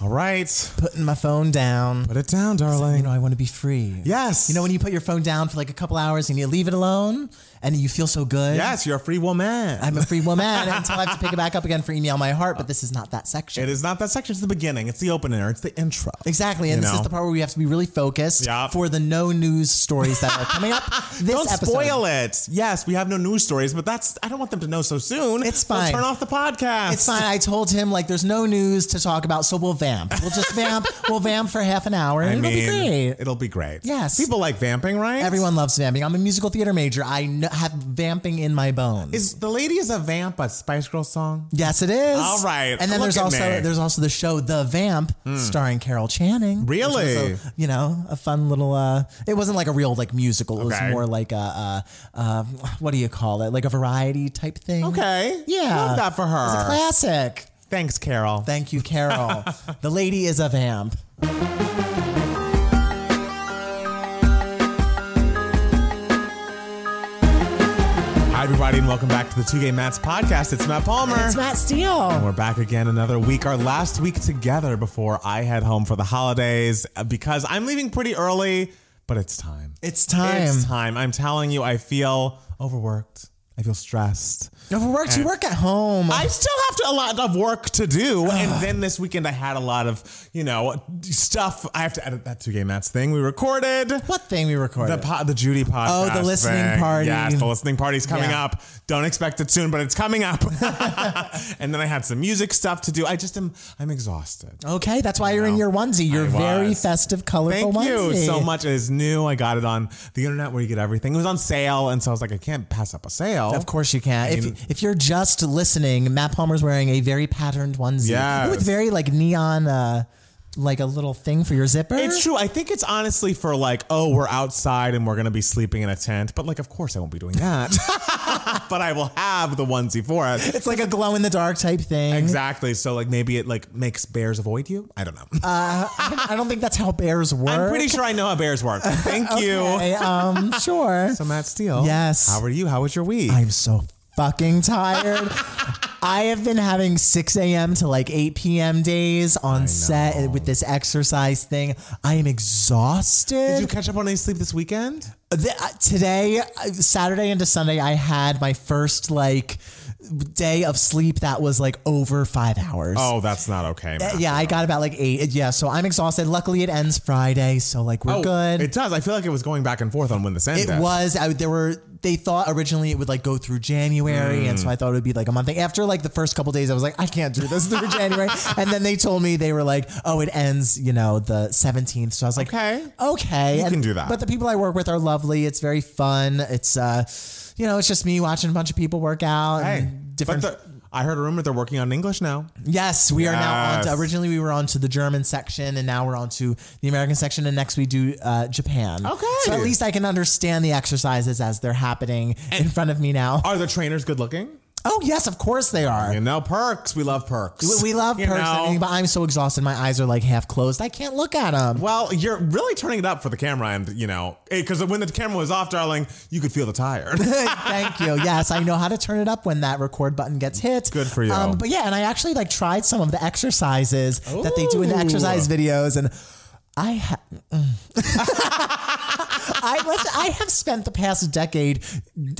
All right. Putting my phone down. Put it down, darling. You know, I want to be free. Yes. You know, when you put your phone down for like a couple hours and you leave it alone and you feel so good. Yes, you're a free woman. I'm a free woman until I have to pick it back up again for email my heart, but this is not that section. it is not that section. It's the beginning. It's the opener. It's the intro. Exactly, and You this is the part where we have to be really focused Yeah. for the no news stories that are coming up. This Don't episode. spoil it. Yes, we have no news stories, but that's I don't want them to know so soon. It's They'll fine. turn off the podcast. It's fine. I told him like there's no news to talk about, so we'll vamp. We'll just vamp. we'll vamp for half an hour, I and mean, it'll be great. It'll be great. Yes. People like vamping, right? Everyone loves vamping. I'm a musical theater major. I kn- have vamping in my bones. Is the lady is a vamp a Spice Girl song? yes, it is. All right. And then Look there's also me. There's also the show The Vamp, starring Carol Channing. Really? a- you know, a fun little. uh It wasn't like a real like musical. It Okay. was more like a, uh uh what do you call it? Like a variety type thing. Okay. Yeah. Love that for her. It's a classic. Thanks, Carol. Thank you, Carol. the lady is a vamp. Hi, everybody, and welcome back to the Two Gay Mats podcast. It's Matt Palmer. It's Matt Steele. We're back again another week, our last week together before I head home for the holidays uh, because I'm leaving pretty early, but it's time. It's time. It's time. I'm telling you, I feel overworked. I feel stressed. Overworked. You work at home. I still have to, a lot of work to do. and then this weekend, I had a lot of, you know, stuff. I have to edit that two gay mats thing we recorded. what thing we recorded? The po- the Judy podcast. Oh, the listening thing. party. Yes, the listening party's coming Yeah. up. Don't expect it soon, but it's coming up. and then I had some music stuff to do. I just am I'm exhausted. okay, that's why you're in your onesie. Your I very was. festive, colorful Thank you so much. It is new. I got it on the internet where you get everything. It was on sale, and so I was like, I can't pass up a sale. Of course you can. mean- if if you're just listening, Matt Palmer's wearing a very patterned onesie Yes. with very like neon, uh, like a little thing for your zipper. It's true. I think it's honestly for like, oh, we're outside and we're gonna be sleeping in a tent. But like, of course, I won't be doing that. but I will have the onesie for it. It's like a glow in the dark type thing. Exactly. So like, maybe it like makes bears avoid you. I don't know. I don't think that's how bears work. I'm pretty sure I know how bears work. Thank you. Um, sure. So Matt Steele. Yes. How are you? How was your week? I'm so fucking tired. I have been having 6 a.m. to like 8 p.m. days on set with this exercise thing. I am exhausted. Did you catch up on any sleep this weekend? The- uh, today, uh, Saturday into Sunday, I had my first like day of sleep that was like over five hours. Oh, that's not okay. Matt. Yeah, I got about like eight. Yeah, so I'm exhausted. Luckily, it ends Friday, so like we're Oh, good. It does. I feel like it was going back and forth on when this ended. It was. I, there were. They thought originally it would like go through January, and Mm. so I thought it would be like a month. After like the first couple days, I was like, I can't do this through January. And then they told me they were like, Oh, it ends, you know, the seventeenth. So I was like, Okay. okay, You can do that. But the people I work with are lovely. It's very fun. It's uh, you know, it's just me watching a bunch of people work out. Hey, and different. But the, I heard a rumor they're working on English now. Yes, we are now on to, originally we were on to the German section and now we're on to the American section and next we do uh, Japan. Okay. So at least I can understand the exercises as they're happening in front of me now. Are the trainers good looking? Oh yes, of course they are. You know, perks. We love perks. We- We love You perks, know? everything, but I'm so exhausted. My eyes are like half closed. I can't look at them. Well, you're really turning it up for the camera, and you know, because when the camera was off, darling, you could feel the tired. Thank you. Yes, I know how to turn it up when that record button gets hit. Good for you. Um, but yeah, and I actually like tried some of the exercises that they do in the exercise videos, and I ha- mm. I listen, I have spent the past decade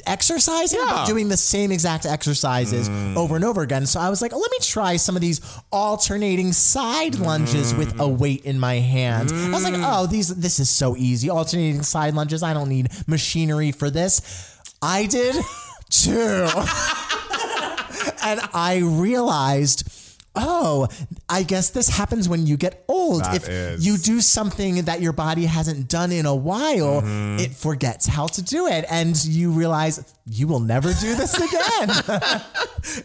exercising, but Yeah. doing the same exact exercises mm. over and over again. So I was like, let me try some of these alternating side lunges with a mm. weight in my hand. I was like, oh, these this is so easy. Alternating side lunges. I don't need machinery for this. I did two. and I realized, oh, I guess this happens when you get old. That if is- you do something that your body hasn't done in a while, Mm-hmm. it forgets how to do it. And you realize you will never do this again.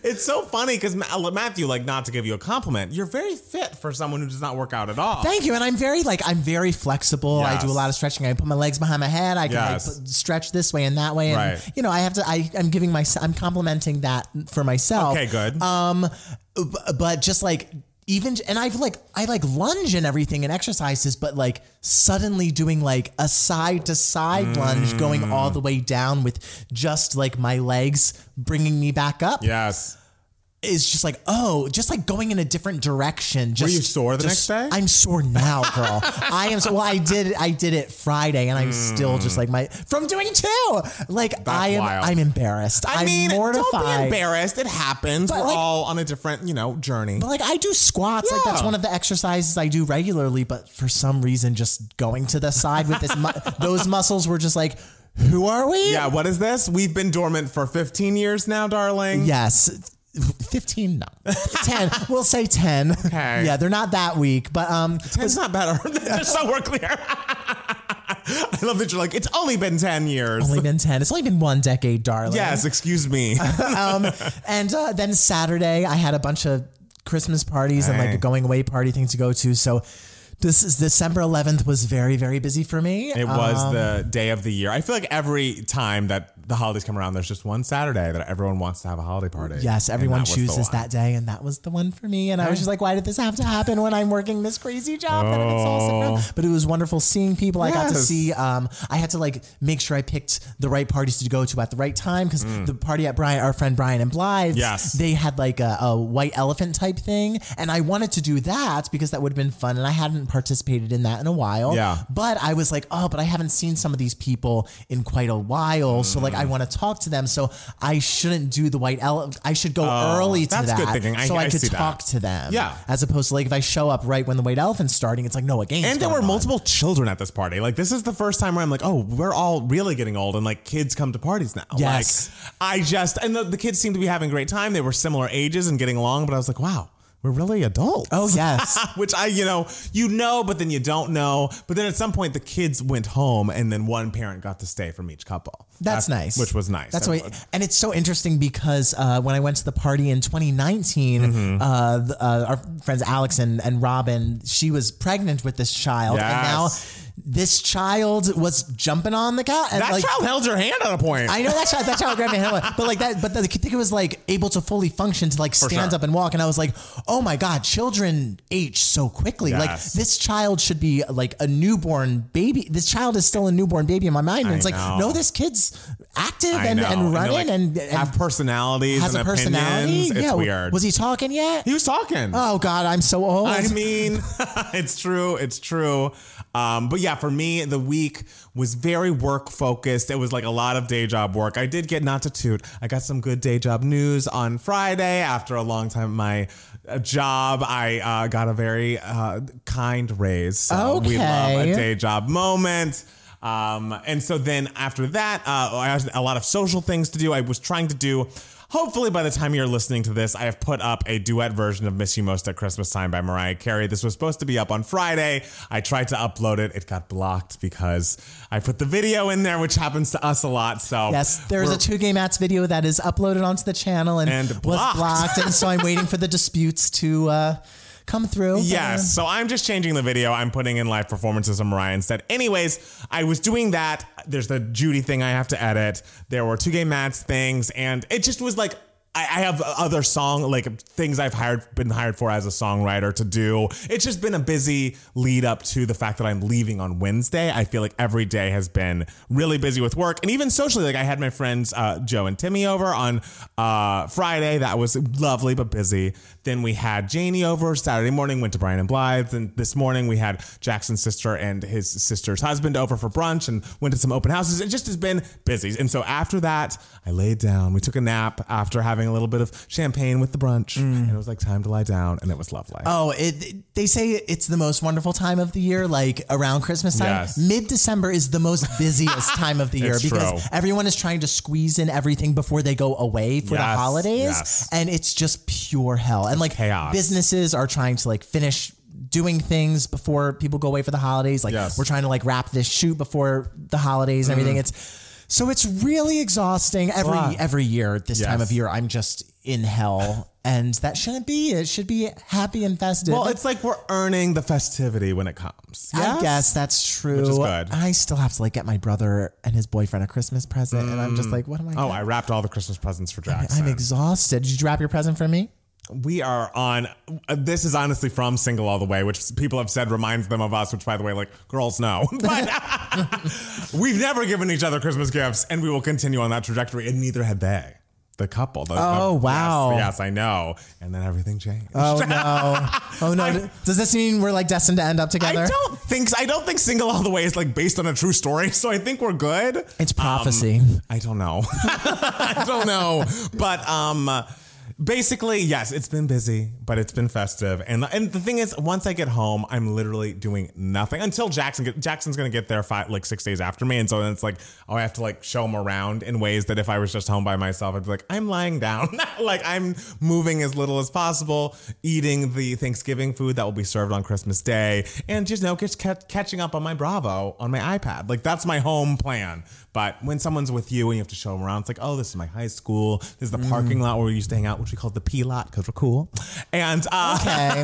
it's so funny because Matthew, like, not to give you a compliment, you're very fit for someone who does not work out at all. Thank you. And I'm very like I'm very flexible. I do a lot of stretching. I put my legs behind my head. I can Yes. put, stretch this way and that way. And Right. you know, I have to I, I'm giving myself, I'm complimenting that for myself. okay, good. Um, but just like even and I've like I like lunge and everything and exercises, but like suddenly doing like a side to side lunge, going all mm. the way down with just like my legs bringing me back up. yes. Is just like, oh, just like going in a different direction. Just, you sore the just- next day? I'm sore now, girl. I am so well. I did I did it Friday, and I'm still just hmm. like my from doing two. Like I am wild. I'm embarrassed. I am mean, mortified. don't be embarrassed. It happens. But, We're like- all on a different, you know, journey. But like I do squats, like that's one of the exercises I do regularly. But for some reason, just going to the side with this, mu- those muscles were just like, who are we? yeah, what is this? We've been dormant for 15 years now, darling. Yes. 15 no 10 we'll say 10 Okay. yeah they're not that weak but um It's not better. Just so we're clear. I love that you're like, it's only been 10 years. only been 10 it's only been one decade darling yes, excuse me. um and uh, then saturday i had a bunch of christmas parties and like a going away party thing to go to so this is December 11th was very very busy for me It was Um, the day of the year. I feel like every time that the holidays come around, there's just one Saturday that everyone wants to have a holiday party. Yes, everyone that chooses that day, and that was the one for me. And I was just like, why did this have to happen when I'm working this crazy job that from? But it was wonderful seeing people. I got to Oh. See. Um, I had to like make sure I picked the right parties to go to at the right time because the party at Brian, our friend Brian and Blythe, Mm. Yes. they had like a, a white elephant type thing, and I wanted to do that because that would have been fun, and I hadn't participated in that in a while. Yeah. But I was like, oh, but I haven't seen some of these people in quite a while, so like Mm. I want to talk to them. So I shouldn't do the white elephant. I should go early to Oh, that's that, good thinking. I- so I, I could see that. talk to them. Yeah. as opposed to like if I show up right when the white elephant's starting, it's like no, a game's And there were on. multiple children at this party. Like this is the first time where I'm like, oh, we're all really getting old, and like kids come to parties now. Yes. Like, I just and the, the kids seemed to be having a great time. They were similar ages and getting along, but I was like, wow, we're really adults. Oh yes. Which I, you know, you know, but then you don't know. But then at some point, the kids went home, and then one parent got to stay from each couple. That's nice. Which was nice. That's why, and it's so interesting because uh, when I went to the party in 2019, Mm-hmm. uh, the, uh, our friends Alex and, and Robin, she was pregnant with this child, and now Yes. This child was jumping on the couch. that like, child held your hand at a point. I know that child, that child grabbed my hand, but like that, but the kid was like able to fully function to like stand sure. up and walk, and I was like, oh my god, children age so quickly. Like this child should be like a newborn baby. This child is still a newborn baby in my mind, and I it's like, know. no, this kid's active and, and running like, and, and have personalities has and a personality. opinions. It's weird. Was he talking yet? he was talking. oh god, I'm so old. I mean, it's true. It's true. Um, but yeah, for me, the week was very work focused. It was like a lot of day job work. I did get not to toot. I got some good day job news on Friday after a long time at my uh, job. I uh, got a very uh, kind raise. So we love a day job moment. Um, and so then after that, uh, I had a lot of social things to do. I was trying to do. Hopefully, by the time you're listening to this, I have put up a duet version of Miss You Most at Christmas Time by Mariah Carey. This was supposed to be up on Friday. I tried to upload it. It got blocked because I put the video in there, which happens to us a lot. So, Yes, there's a two gay mats video that is uploaded onto the channel and, And was blocked. blocked, and so I'm waiting for the disputes to uh, come through. Yes. So I'm just changing the video. I'm putting in live performances of Mariah instead. Anyways, I was doing that. There's the Judy thing I have to edit. There were two gay mats things, and it just was like. I have other song like things I've hired been hired for as a songwriter to do. It's just been a busy lead up to the fact that I'm leaving on Wednesday. I feel like every day has been really busy with work and even socially. Like I had my friends uh, Joe and Timmy over on uh, Friday. That was lovely but busy. Then we had Janie over Saturday morning. Went to Brian and Blythe. And this morning we had Jackson's sister and his sister's husband over for brunch and went to some open houses. It just has been busy. And so after that, I laid down. We took a nap after having a little bit of champagne with the brunch, and mm. it was like time to lie down, and it was lovely. Oh, it, they say it's the most wonderful time of the year, like around Christmas time. Yes. Mid December is the most busiest time of the year It's because true. everyone is trying to squeeze in everything before they go away for the Yes, holidays. yes. And it's just pure hell. And like chaos. businesses are trying to like finish doing things before people go away for the holidays. Like Yes. we're trying to like wrap this shoot before the holidays and everything. Mm. It's so it's really exhausting every every year this time of year. I'm just in hell. And that shouldn't be. It should be happy and festive. well, it's like we're earning the festivity when it comes. I guess that's true. Which is good. I still have to like get my brother and his boyfriend a Christmas present, and I'm just mm. like, what am I? Oh, I wrapped all the Christmas presents for Jackson. I'm exhausted. Did you wrap your present for me? We are on. uh, This is honestly from Single All the Way, which people have said reminds them of us. Which, by the way, like girls know, but we've never given each other Christmas gifts, and we will continue on that trajectory, and neither had they. the couple. The, Oh, the- wow. Yes, yes, I know. And then everything changed. Oh no! Oh no! Does this mean we're like destined to end up together? I don't think I don't think Single All the Way is like based on a true story, so I think we're good. It's prophecy. I don't know. I don't know. But um basically, yes, it's been busy, but it's been festive. And and the thing is, once I get home, I'm literally doing nothing until Jackson get, Jackson's gonna get there five like six days after me. And so then it's like, oh, I have to like show him around in ways that if I was just home by myself, I'd be like, I'm lying down. like I'm moving as little as possible, eating the Thanksgiving food that will be served on Christmas Day, and just you know, just ca- catching up on my Bravo on my iPad. Like that's my home plan. But when someone's with you and you have to show them around, it's like, oh, this is my high school. This is the parking mm. lot where we used to hang out, which we called the P lot because we're cool. And uh, Okay.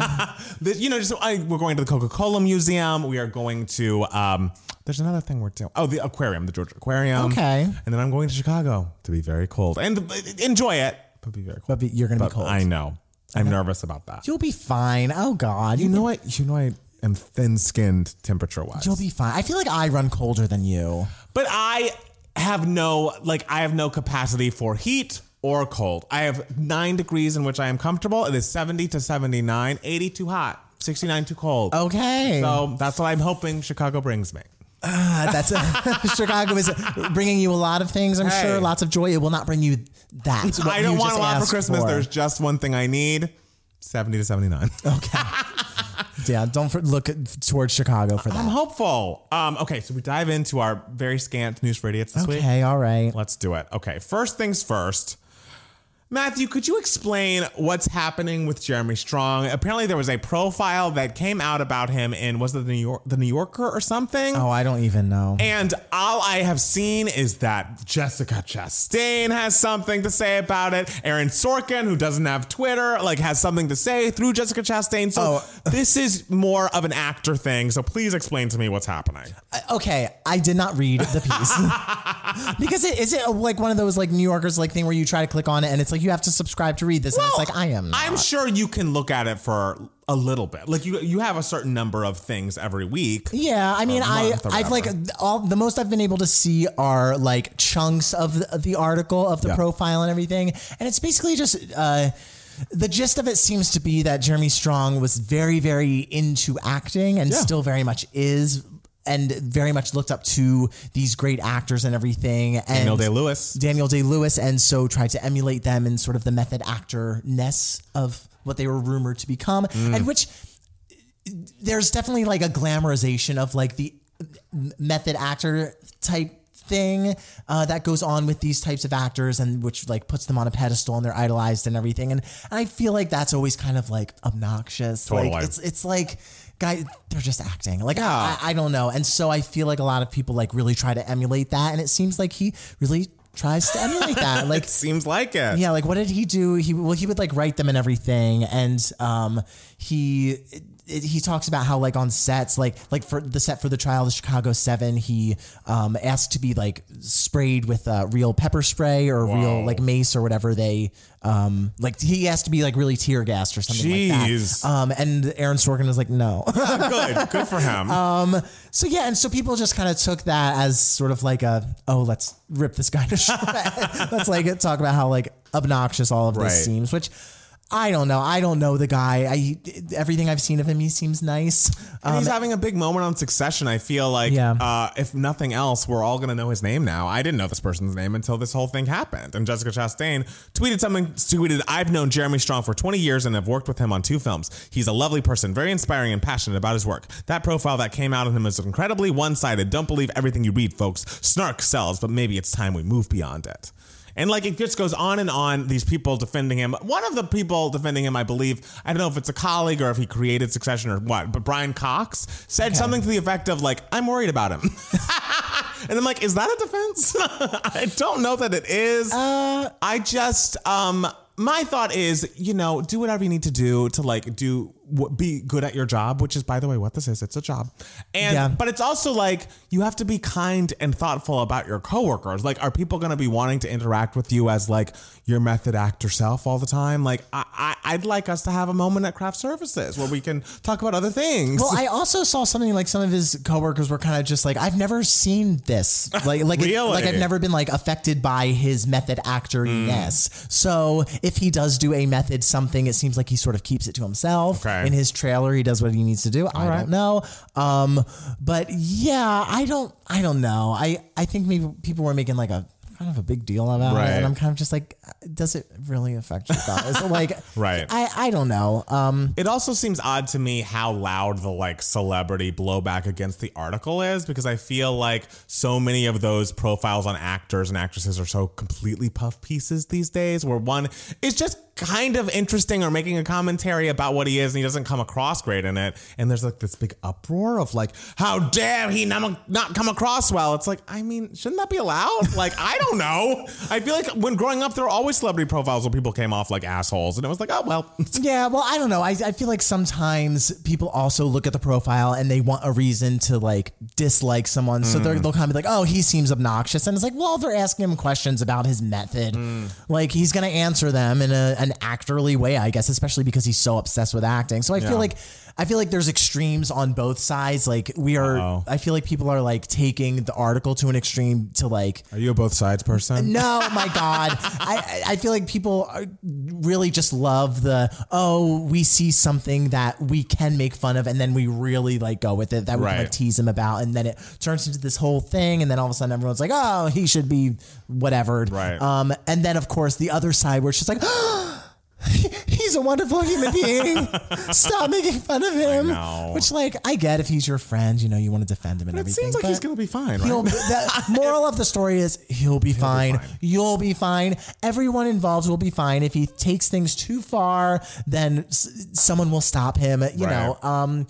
this, you know, just I, we're going to the Coca Cola Museum. We are going to. Um, there's another thing we're doing. Oh, the aquarium, the Georgia Aquarium. Okay. And then I'm going to Chicago to be very cold and uh, enjoy it, but be very cold. But be- you're gonna But be cold. I know. I'm nervous about that. You'll be fine. Oh God, You know what? You know I am thin-skinned temperature-wise. You'll be fine. I feel like I run colder than you. But I have no like I have no capacity for heat or cold. I have nine degrees in which I am comfortable. It is 70 to 79, 80 too hot, 69 too cold. Okay. So that's what I'm hoping Chicago brings me. Uh, that's Chicago is bringing you a lot of things. I'm Hey. sure lots of joy. It will not bring you that. I don't want a lot for Christmas. for. There's just one thing I need 70 to 79. okay. yeah, don't for, look towards Chicago for that. I'm hopeful. Um, okay, so we dive into our very scant news for idiots this week. Okay, all right. Let's do it. Okay, first things first. Matthew, could you explain what's happening with Jeremy Strong? Apparently, there was a profile that came out about him in was it the New York, the New Yorker or something? Oh, I don't even know. And all I have seen is that Jessica Chastain has something to say about it. Aaron Sorkin, who doesn't have Twitter, like has something to say through Jessica Chastain. So Oh. this is more of an actor thing. So please explain to me what's happening. okay, I did not read the piece because it is it like one of those like New Yorkers like thing where you try to click on it and it's like you have to subscribe to read this and it's like I am. Not. I'm sure you can look at it for a little bit. Like you, you have a certain number of things every week. Yeah, I mean, I I've like all the most I've been able to see are like chunks of the, of the article of the Yeah. profile and everything, and it's basically just. Uh, the gist of it seems to be that Jeremy Strong was very, very into acting and Yeah. still very much is, and very much looked up to these great actors and everything. And Daniel Day Lewis. Daniel Day Lewis, and so tried to emulate them in sort of the method actor ness of what they were rumored to become, Mm. and which there's definitely like a glamorization of like the method actor type thing uh, that goes on with these types of actors and which like puts them on a pedestal and they're idolized and everything and, and I feel like that's always kind of like obnoxious Totally. like it's it's like guys they're just acting like Yeah. I, I don't know and so I feel like a lot of people like really try to emulate that and it seems like he really tries to emulate that like It seems like it. yeah, like what did he do? He well, he would like write them and everything, and um, he it, he talks about how like on sets, like like for the set for the trial of the Chicago Seven, he um asked to be like sprayed with uh, real pepper spray or real like mace or whatever they um like he asked to be like really tear gassed or something Jeez. like that. Um, and Aaron Sorkin was like, no. Good. Good for him. Uh, So yeah, and so people just kind of took that as sort of like a oh, let's rip this guy to shreds. let's like talk about how like obnoxious all of this seems, which I don't know. I don't know the guy. I everything I've seen of him, he seems nice. And he's having a big moment on Succession. I feel like, Um, Yeah. uh, if nothing else, we're all going to know his name now. I didn't know this person's name until this whole thing happened. And Jessica Chastain tweeted something, tweeted, I've known Jeremy Strong for 20 years and have worked with him on two films. He's a lovely person, very inspiring and passionate about his work. That profile that came out on him is incredibly one sided. Don't believe everything you read, folks. Snark sells, but maybe it's time we move beyond it. And like it just goes on and on, these people defending him. One of the people defending him, I believe, I don't know if it's a colleague or if he created Succession or what, but Brian Cox said something to the effect of like, I'm worried about him. and I'm like, is that a defense? I don't know that it is. I just um my thought is, you know, do whatever you need to do to like do be good at your job, which is, by the way, what this is. It's a job, and Yeah. but it's also like you have to be kind and thoughtful about your coworkers. Like, are people going to be wanting to interact with you as like your method actor self all the time? Like, I, I I'd like us to have a moment at Craft Services where we can talk about other things. Well, I also saw something like some of his coworkers were kind of just like, I've never seen this. Like, like, Really? like I've never been like affected by his method actor-ness. Mm. So if he does do a method something, it seems like he sort of keeps it to himself. Okay. In his trailer, he does what he needs to do. I right. don't know. Um, but yeah, I don't, I don't know. I, I think maybe people were making like a kind of a big deal about Right. it. And I'm kind of just like, does it really affect you guys? like, Right. I, I don't know. Um, It also seems odd to me how loud the like celebrity blowback against the article is because I feel like so many of those profiles on actors and actresses are so completely puff pieces these days where one is just kind of interesting or making a commentary about what he is and he doesn't come across great in it and there's like this big uproar of like how dare he not, not come across well it's like I mean shouldn't that be allowed like I don't know I feel like when growing up there were always celebrity profiles where people came off like assholes and it was like oh well Yeah, well, I don't know. I, I feel like sometimes people also look at the profile and they want a reason to like dislike someone. So they're, mm. they'll kind of be like, oh, he seems obnoxious. And it's like, well, they're asking him questions about his method. Mm. Like he's going to answer them in a, an actorly way, I guess, especially because he's so obsessed with acting. So I Yeah. feel like. I feel like there's extremes on both sides. Like we are, Uh-oh. I feel like people are like taking the article to an extreme to like Are you a both sides person? no, my God. I, I feel like people are- really just love the, oh, we see something that we can make fun of and then we really like go with it, that we can like tease him about. And then it turns into this whole thing. And then all of a sudden everyone's like, oh, he should be whatever. Right. Um, and then, of course, the other side where it's just like, He's a wonderful human being. Stop making fun of him. Which, like, I get if he's your friend, you know, you want to defend him and It everything. seems like he's gonna be fine, He'll, right? the moral of the story is he'll be, fine. fine. You'll be fine. Everyone involved will be fine. If he takes things too far, then s- someone will stop him. You know. Um,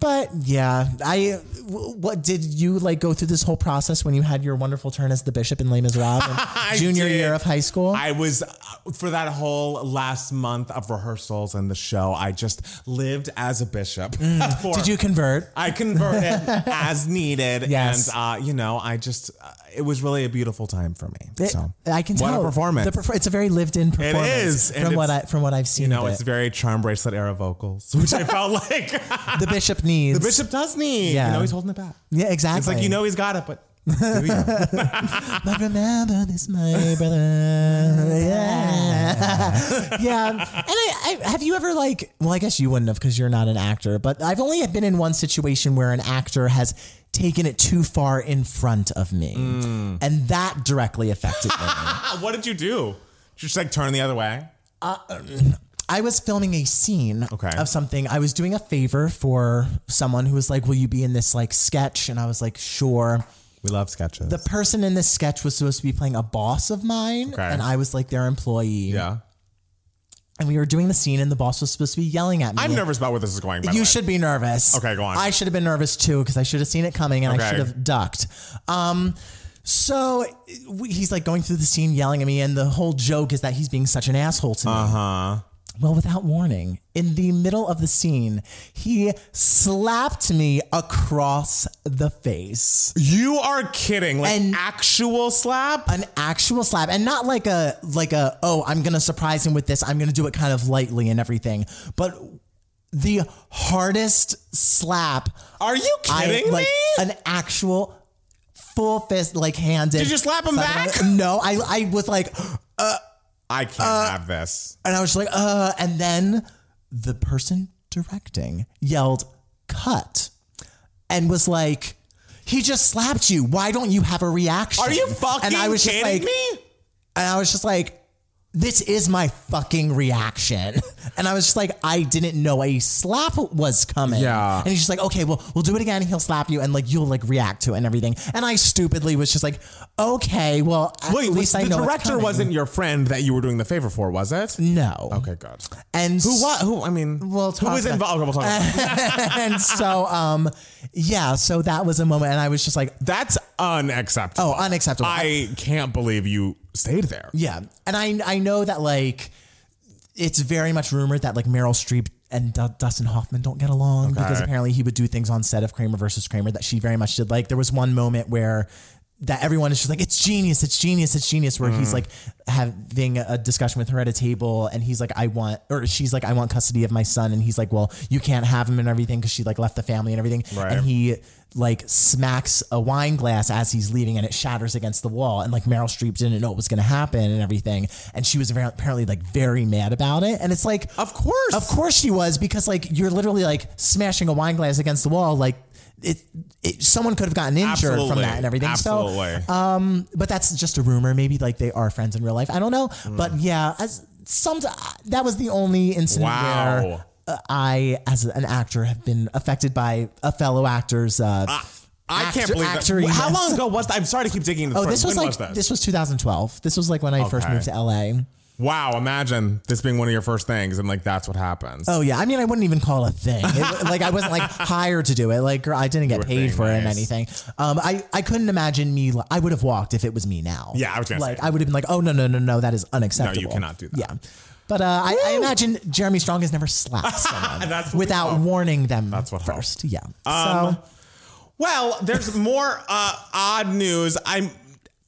but yeah, I. w- What did you like go through this whole process when you had your wonderful turn as the bishop in Les Miserables, junior did. year of high school? I was uh, for that whole last month of rehearsals and the show. I just lived as a bishop. Mm. did you convert? I converted as needed, Yes. and uh, you know, I just uh, it was really a beautiful time for me. It- so I can what tell a performance. Perfor- it's a very lived-in performance. is, and from what I from what I've seen. you know, it's it. very charm bracelet era vocals, which I felt like the bishop needs. the bishop does need. Yeah. You know, he's holding it back. Yeah, exactly. It's like you know he's got it, but? But remember this, my brother. Yeah. yeah. And I, I have you ever like well, I guess you wouldn't have because you're not an actor, but I've only been in one situation where an actor has taken it too far in front of me. Mm. And that directly affected me. What did you do? Just like turn the other way. I was filming a scene Okay. of something. I was doing a favor for someone who was like, Will you be in this like sketch? And I was like, Sure. We love sketches. The person in this sketch was supposed to be playing a boss of mine, Okay. and I was like their employee. yeah. And we were doing the scene, and the boss was supposed to be yelling at me. I'm nervous about where this is going. You should be nervous. Okay, go on. I should have been nervous too because I should have seen it coming and I Okay. should have ducked. Um, so we, he's like going through the scene, yelling at me, and the whole joke is that he's being such an asshole to me. Uh huh. Well, without warning, in the middle of the scene, he slapped me across the face. You are kidding. Like And- actual slap? An actual slap, and not like a like a oh, I'm gonna surprise him with this. I'm gonna do it kind of lightly and everything, but the hardest slap. Are you kidding I, like, me? An actual full fist, like handed. Did you slap him back? No, I I was like, uh, I can't have this. and I was just like, uh, and then the person directing yelled, cut, and was like, he just slapped you. Why don't you have a reaction? Are you fucking and I was kidding just like, me? And I was just like, this is my fucking reaction. And I was just like, I didn't know a slap was coming. Yeah. And he's just like, okay, well, we'll do it again. He'll slap you and like you'll like react to it and everything. And I stupidly was just like, okay, well, at Wait, least I the know it's director wasn't your friend that you were doing the favor for, was it? No. Okay, good. And Who? What? Who? I mean, We'll who was involved? We'll talk about and so um yeah so that was a moment and i was just like That's unacceptable. oh unacceptable I can't believe you stayed there. yeah and i i know that like it's very much rumored that like meryl streep and D- Dustin Hoffman don't get along because apparently he would do things on set of Kramer versus Kramer that she very much did. Like there was one moment where that everyone is just like, it's genius, it's genius, it's genius, where Mm. he's like having a discussion with her at a table and he's like, I want, or she's like, I want custody of my son. And he's like, well, you can't have him and everything because she like left the family and everything. Right. And he like smacks a wine glass as he's leaving and it shatters against the wall. And like Meryl Streep didn't know what was going to happen and everything. And she was apparently like very mad about it. And it's like, Of course. of course she was because like you're literally like smashing a wine glass against the wall. Like it, it someone could have gotten injured from that and everything. Absolutely. So, um, but that's just a rumor. Maybe like they are friends in real life. I don't know. Hmm. But yeah, as some that was the only incident Wow. where I, as an actor, have been affected by a fellow actor's. Uh, I can't actor- believe that. How long ago was that? I'm sorry to keep digging into Oh, this. this was when like was this? was 2012. This was like when I first moved to LA. Wow, imagine this being one of your first things and like that's what happens. Oh yeah, I mean, I wouldn't even call it a thing. It- like I wasn't like hired to do it. Like girl, I didn't get paid for it and nice. anything. Um, I I couldn't imagine me. I would have walked if it was me now. Yeah, I was gonna like say. I would have been like, oh no no no no, that is unacceptable. No, you cannot do that. Yeah. But uh, I, I imagine Jeremy Strong has never slapped someone without warning them That's what first. Yeah. Um, so Well, there's more uh, odd news. I'm.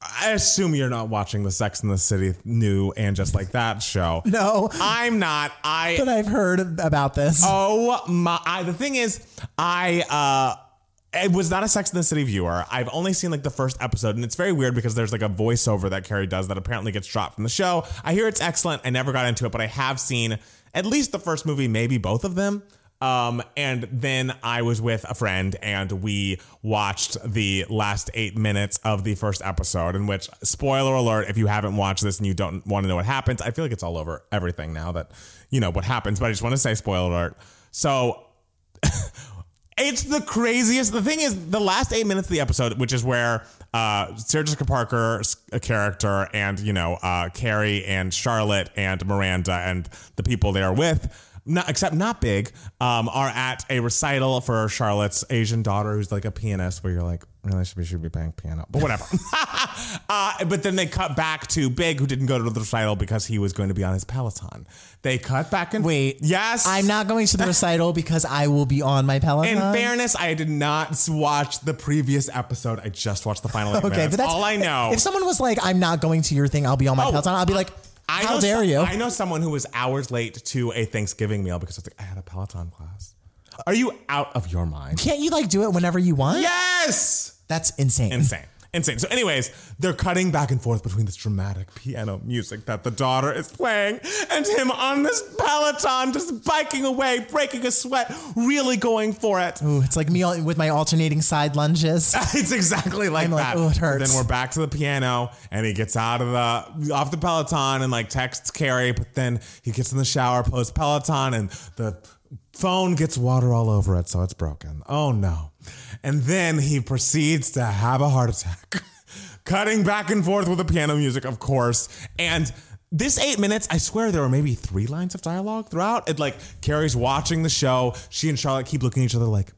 I assume you're not watching the Sex and the City new and just like that show. no, I'm not. I but I've heard about this. Oh my! I, the thing is, I uh, it was not a Sex and the City viewer. I've only seen like the first episode, and it's very weird because there's like a voiceover that Carrie does that apparently gets dropped from the show. I hear it's excellent. I never got into it, but I have seen at least the first movie, maybe both of them. Um, and then I was with a friend and we watched the last eight minutes of the first episode, in which, spoiler alert, if you haven't watched this and you don't want to know what happens, I feel like it's all over everything now that you know what happens, but I just want to say spoiler alert. So it's the craziest. The thing is, the last eight minutes of the episode, which is where uh, Sarah Jessica Parker's character and you know uh, Carrie and Charlotte and Miranda and the people they are with. Not, except not big, um, are at a recital for Charlotte's Asian daughter, who's like a pianist. Where you're like, really, should be should be playing piano, but whatever. uh, but then they cut back to Big, who didn't go to the recital because he was going to be on his Peloton. They cut back and Wait. yes, I'm not going to the recital because I will be on my Peloton. in fairness, I did not watch the previous episode. I just watched the final Okay, minutes. but that's all I know. If someone was like, "I'm not going to your thing, I'll be on my Oh, Peloton," I'll be like, I "How dare some- you?" I know someone who was hours late to a Thanksgiving meal because I was like, I had a Peloton class. Are you out of your mind? Can't you like do it whenever you want? Yes. That's insane. Insane. Insane. So, anyways, they're cutting back and forth between this dramatic piano music that the daughter is playing and him on this Peloton just biking away, breaking a sweat, really going for it. Ooh, it's like me with my alternating side lunges. It's exactly like I'm like, that. "Oh, it hurts." Then we're back to the piano, and he gets out of the off the Peloton and like texts Carrie, but then he gets in the shower post Peloton, and the phone gets water all over it, so it's broken. Oh no! And then he proceeds to have a heart attack, cutting back and forth with the piano music, of course, and. This eight minutes, I swear there were maybe three lines of dialogue throughout. It like Carrie's watching the show. She and Charlotte keep looking at each other like,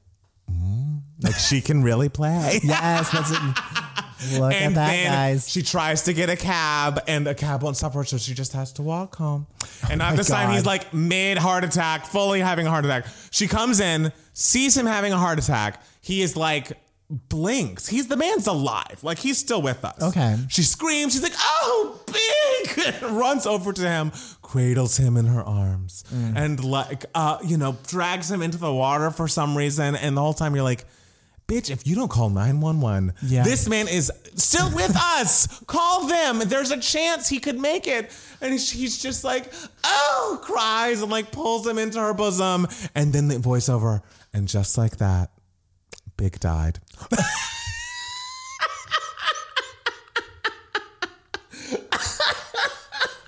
"Mm, like she can really play. yes, that's it. Look And at that, then guys. she tries to get a cab, and the cab won't stop her, so she just has to walk home. And at my this time, he's like mid heart attack, fully having a heart attack. She comes in, sees him having a heart attack. He is like blinks. He's the man's alive, like he's still with us. Okay. She screams. She's like, "Oh, big!" Runs over to him, cradles him in her arms, Mm. and like, uh, you know, drags him into the water for some reason. And the whole time, you're like. Bitch, if you don't call 911, Yeah. this man is still with us. Call them. There's a chance he could make it. And he's- he's just like, oh, cries and like pulls him into her bosom. And then the voiceover. And just like that, Big died.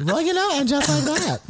well, you know, and just like that.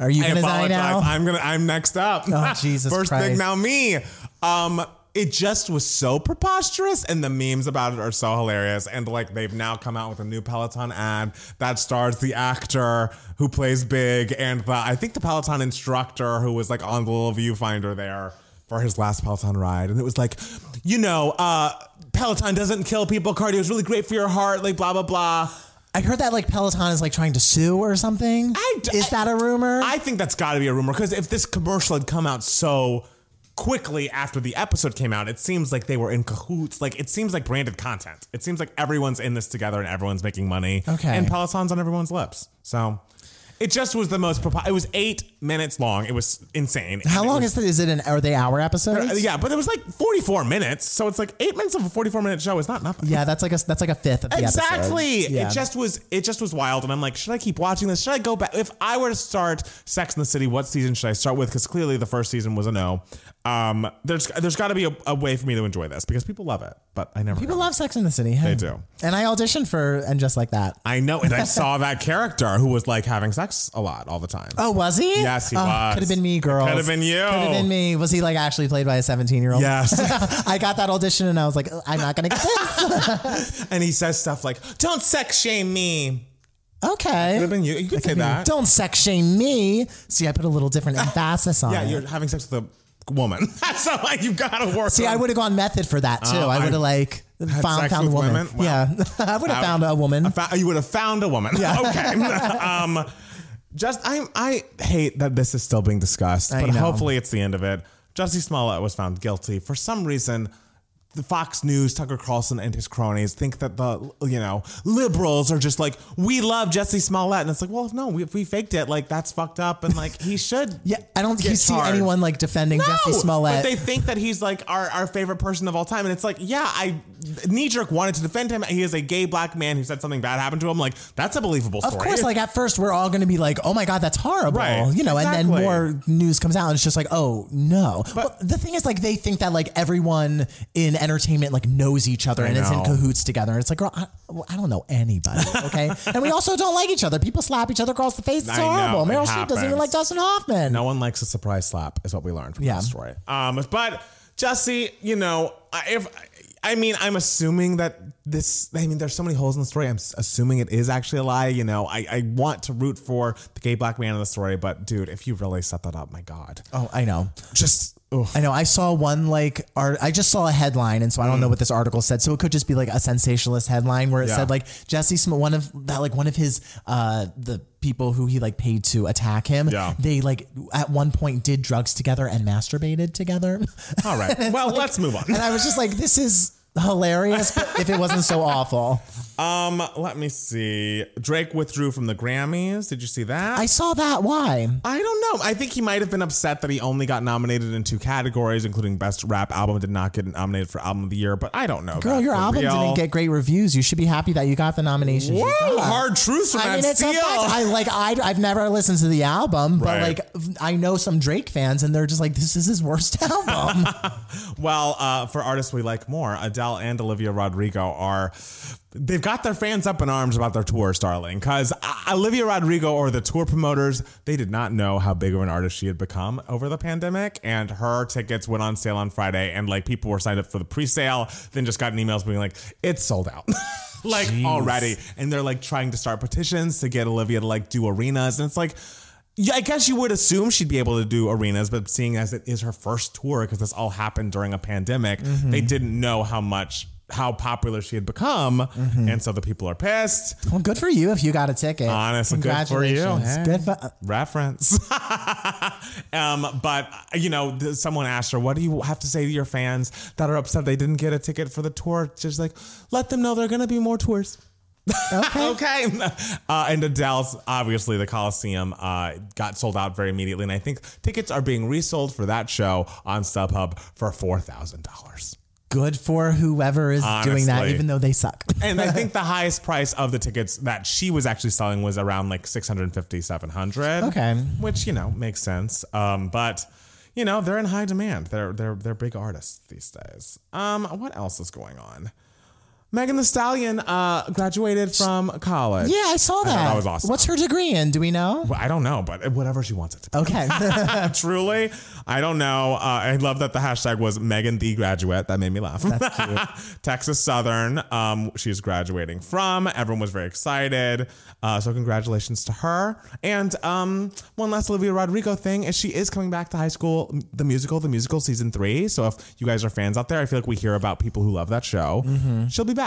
Are you gonna die apologize. now? I'm gonna. I'm next up. Oh, Jesus First Christ. thing now me. Um, it just was so preposterous, and the memes about it are so hilarious. And like they've now come out with a new Peloton ad that stars the actor who plays Big, and the I think the Peloton instructor who was like on the little viewfinder there for his last Peloton ride, and it was like, you know, uh, Peloton doesn't kill people. Cardio is really great for your heart. Like blah blah blah. I heard that like Peloton is like trying to sue or something. I d- is that a rumor? I think that's got to be a rumor because if this commercial had come out so quickly after the episode came out, it seems like they were in cahoots. Like it seems like branded content. It seems like everyone's in this together and everyone's making money. Okay. And Peloton's on everyone's lips. So it just was the most. propo- It was eight minutes long. It was insane. How And long was- is it? Is it an are they hour episodes? Yeah, but it was like 44 minutes. So it's like eight minutes of a 44 minute show is not nothing. Yeah, that's like a that's like a fifth of the Exactly. episode. Yeah. It just was it just was wild and I'm like, should I keep watching this? Should I go back? If I were to start Sex in the City, what season should I start with? Because clearly the first season was a no. Um, there's there's got to be a, a way for me to enjoy this because people love it, but I never. People love Sex in the City. Hey. They do. And I auditioned for and just like that. I know, and I saw that character who was like having sex a lot all the time. Oh, was he? Yes, he was. Could have been me, girl. Could have been you. Could have been me. Was he like actually played by a 17 year old? Yes. I got that audition and I was like, I'm not going to get this. and he says stuff like, "Don't sex shame me." okay. Could have been you. You could say that. Don't sex shame me. See, I put a little different emphasis on Yeah, it. you're having sex with a woman. That's not like you've got to work. See, I on- would have gone method for that too. Oh, I I would have like found, sex found a with woman. women? Wow. Yeah, I would have found a woman. Fou- you would have found a woman. Yeah. okay. um, just I I hate that this is still being discussed, I but know. hopefully it's the end of it. Jussie Smollett was found guilty for some reason. The Fox News, Tucker Carlson, and his cronies think that the you know liberals are just like we love Jussie Smollett, and it's like, well, no, we, if we faked it, like that's fucked up, and like he should. yeah, I don't see charged. anyone like defending Jussie Smollett. But they think that he's like our, our favorite person of all time. And it's like, yeah, I knee jerk wanted to defend him. He is a gay black man who said something bad happened to him. Like, that's a believable story. Of course, like at first we're all going to be like, "Oh my god, that's horrible," Right, you know, Exactly. and then more news comes out, and it's just like, "Oh no." But the thing is, like, they think that like everyone in entertainment like knows each other I and is in cahoots together. And it's like, girl, I, well, I don't know anybody, okay? and we also don't like each other. People slap each other across the face. It's horrible. Meryl Streep doesn't even like Dustin Hoffman. no one likes a surprise slap, is what we learned from Yeah. this story. Um, but Jussie, you know, I- if I mean, I'm assuming that this. I mean, there's so many holes in the story. I'm assuming it is actually a lie. You know, I, I want to root for the gay black man in the story, but dude, if you really set that up, my god, Oh, I know. just. ugh. I know. I saw one like art. I just saw a headline, and so I don't know what this article said. So it could just be like a sensationalist headline where it Mm. Yeah. said like Jesse Smith, one of that like one of his uh the people who he like paid to attack him. Yeah. They like at one point did drugs together and masturbated together. All right. Well, let's move on. and I was just like, this is hilarious. If it wasn't so awful, Um, let me see. Drake withdrew from the Grammys. Did you see that? I saw that. Why? I don't know. I think he might have been upset that he only got nominated in two categories, including Best Rap Album. Did not get nominated for Album of the Year, but I don't know. Girl, your album real. didn't get great reviews. You should be happy that you got the nomination. Whoa, hard truth from I mean, it's a fact. I like. I I've never listened to the album, but Right. like I know some Drake fans, and they're just like, "This is his worst album." Well, uh, for artists we like more, Adele and Olivia Rodrigo are. They've got their fans up in arms about their tour, darling. Because Olivia Rodrigo or the tour promoters, they did not know how big of an artist she had become over the pandemic. And her tickets went on sale on Friday, and like people were signed up for the pre-sale, then just got an email being like, "It's sold out." like already, and they're like trying to start petitions to get Olivia to like do arenas, and it's like. Yeah, I guess you would assume she'd be able to do arenas, but seeing as it is her first tour, because this all happened during a pandemic, Mm-hmm. they didn't know how much how popular she had become, Mm-hmm. and so the people are pissed. well, good for you if you got a ticket. Honestly, good for you. Hey. Good for. Reference. um, but you know, someone asked her, "What do you have to say to your fans that are upset they didn't get a ticket for the tour?" Just like, let them know there are going to be more tours. Okay. okay. Uh, and Adele's, obviously, the Coliseum uh, got sold out very immediately. And I think tickets are being resold for that show on StubHub for $4,000. Good for whoever is doing that, Honestly. even though they suck. And I think the highest price of the tickets that she was actually selling was around like 650 700 Okay. Which, you know, makes sense. Um, but, you know, they're in high demand. They're, they're, they're big artists these days. Um, what else is going on? Megan Thee Stallion uh, graduated from college. yeah, I saw that. that was awesome. What's her degree in? Do we know? Well, I don't know, but whatever she wants it to be. Okay. Truly, I don't know. Uh, I love that the hashtag was Megan the graduate. That made me laugh. Texas Southern, um, she's graduating from. Everyone was very excited. Uh, so congratulations to her. And um, one last Olivia Rodrigo thing is she is coming back to high school, the musical, the musical season three. So if you guys are fans out there, I feel like we hear about people who love that show. She'll be back.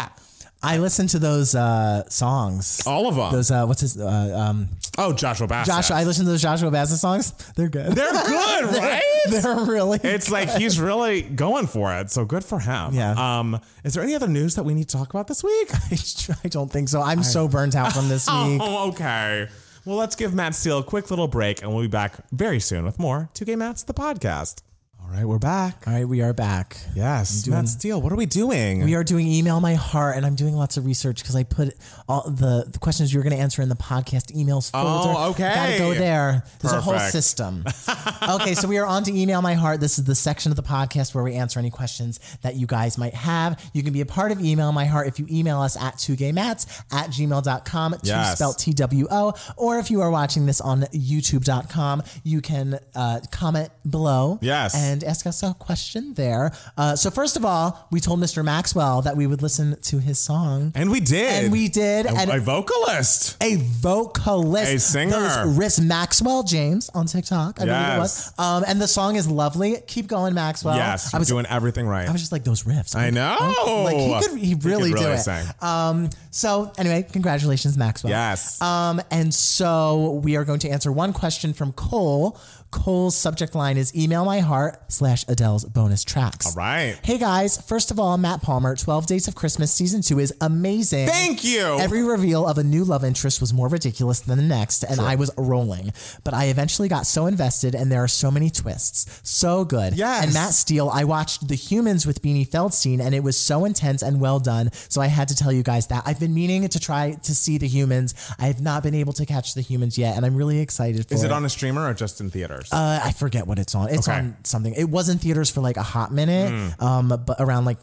I listened to those uh, songs. All of them. Those uh, what's his uh, um, oh, Joshua Bassett. Joshua. I listened to those Joshua Bassett songs. They're good. They're good, right? They're really. It's like he's really going for it. So good for him. Yeah. Um, is there any other news that we need to talk about this week? I don't think so. I'm so burnt out from this week. Oh, okay. Well, let's give Matt Steele a quick little break and we'll be back very soon with more 2 Gay Mats, the podcast. All right, we're back. All right, we are back. Yes. Matt Steele, what are we doing? We are doing email my heart, and I'm doing lots of research because I put all the, the questions you're going to answer in the podcast emails folder. Oh, okay. Got to go there. There's a whole system. okay, so we are on to email my heart. This is the section of the podcast where we answer any questions that you guys might have. You can be a part of email my heart if you email us at 2gaymats at gmail.com, to Yes. spelled T W O, or if you are watching this on youtube.com, you can uh, comment below Yes. and ask us a question there. Uh, so, first of all, we told Mr. Maxwell that we would listen to his song. and we did. And we did. A, and a vocalist. a vocalist, A singer. Riss Maxwell James on TikTok. I believe it Yes. was. Um, and the song is lovely. Keep going, Maxwell. yes. I was doing everything right. I was just like those riffs. I know. Like he could, he really, could do really it. sing. Um, so anyway, congratulations, Maxwell. Yes. Um, and so we are going to answer one question from Cole. Cole's subject line is email my heart slash Adele's bonus tracks. All right. Hey guys, first of all, Matt Palmer, 12 Days of Christmas season two is amazing. Thank you. Every reveal of a new love interest was more ridiculous than the next, and I was rolling. But I eventually got so invested, and there are so many twists. So good. Yes. And Matt Steele, I watched The Humans with Beanie Feldstein, and it was so intense and well done. So I had to tell you guys that. I've been meaning to try to see The Humans. I have not been able to catch The Humans yet, and I'm really excited for Is it. it on a streamer or just in theaters? Uh, I forget what it's on. It's Okay. on something. It was in theaters for like a hot minute, um, but around like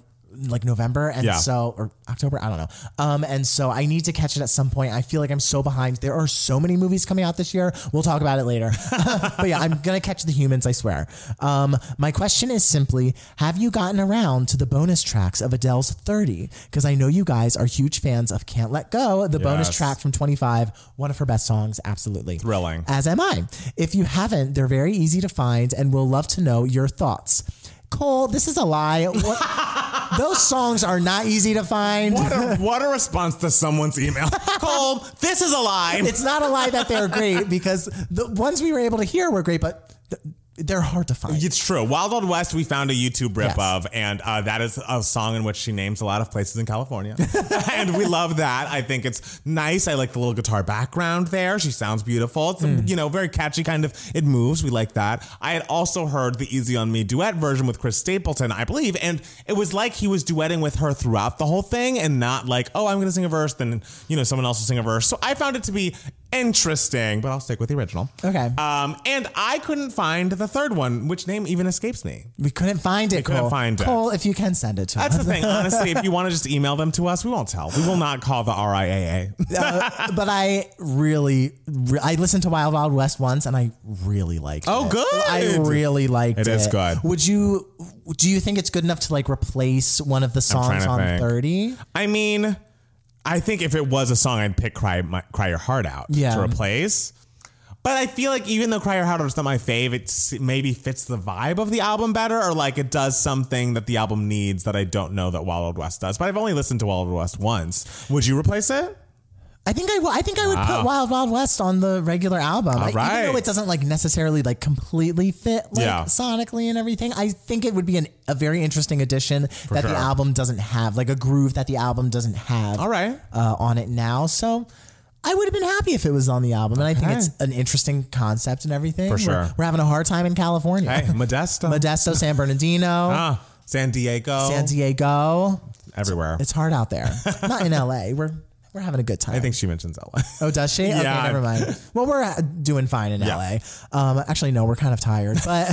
like November and Yeah. so or October, I don't know. Um, and so I need to catch it at some point. I feel like I'm so behind. There are so many movies coming out this year. We'll talk about it later. but yeah, I'm gonna catch the humans. I swear. Um, my question is simply: Have you gotten around to the bonus tracks of Adele's 30? Because I know you guys are huge fans of "Can't Let Go," the bonus track from 25, one of her best songs. Absolutely Thrilling. as am I. If you haven't, they're very easy to find and we'll love to know your thoughts. Cole, this is a lie. What- those songs are not easy to find. what, a, what a response to someone's email. Cole, this is a lie. It's not a lie that they're great because the ones we were able to hear were great, but th- they're hard to find. It's true. Wild Wild West, we found a YouTube rip Yes. of, and uh, that is a song in which she names a lot of places in California. and we love that. I think it's nice. I like the little guitar background there. She sounds beautiful. It's, Hmm. you know, very catchy kind of, it moves. We like that. I had also heard the Easy on Me duet version with Chris Stapleton, I believe, and it was like he was duetting with her throughout the whole thing and not like, oh, I'm going to sing a verse, then, you know, someone else will sing a verse. So I found it to be interesting, but I'll stick with the original. Okay. Um, and I couldn't find the third one, which name even escapes me. we couldn't find it, We couldn't Cole. find it. Cole, if you can send it to That's us. the thing. Honestly, if you want to just email them to us, we won't tell. We will not call the RIAA. Uh, but I really, re- I listened to Wild Wild West once and I really liked Oh, it. good. I really liked it. It is good. Would you, do you think it's good enough to like replace one of the songs on think. 30? I mean, I think if it was a song, I'd pick "Cry My, Cry Your Heart Out" Yeah. to replace. But I feel like even though "Cry Your Heart Out" is not my fave, it maybe fits the vibe of the album better, or like it does something that the album needs that I don't know that Wild Wild West does. But I've only listened to Wild Wild West once. Would you replace it? I think I, w- I think I would put Wild Wild West on the regular album. I- Even right. though it doesn't like necessarily like completely fit like Yeah. sonically and everything, I think it would be an, a very interesting addition that sure. the album doesn't have, like a groove that the album doesn't have. All right. uh, on it now. So I would have been happy if it was on the album, and I think Okay. it's an interesting concept and everything. For We're- sure. we're, having a hard time in California. Hey, Modesto, Modesto, San Bernardino, ah, San Diego, San Diego. everywhere. It's hard out there. Not in LA. We're we're having a good time. I think she mentions LA. Oh, does she? Okay, Yeah. never mind. Well, we're uh, doing fine in Yeah. LA. Um, actually, no, we're kind of tired, but.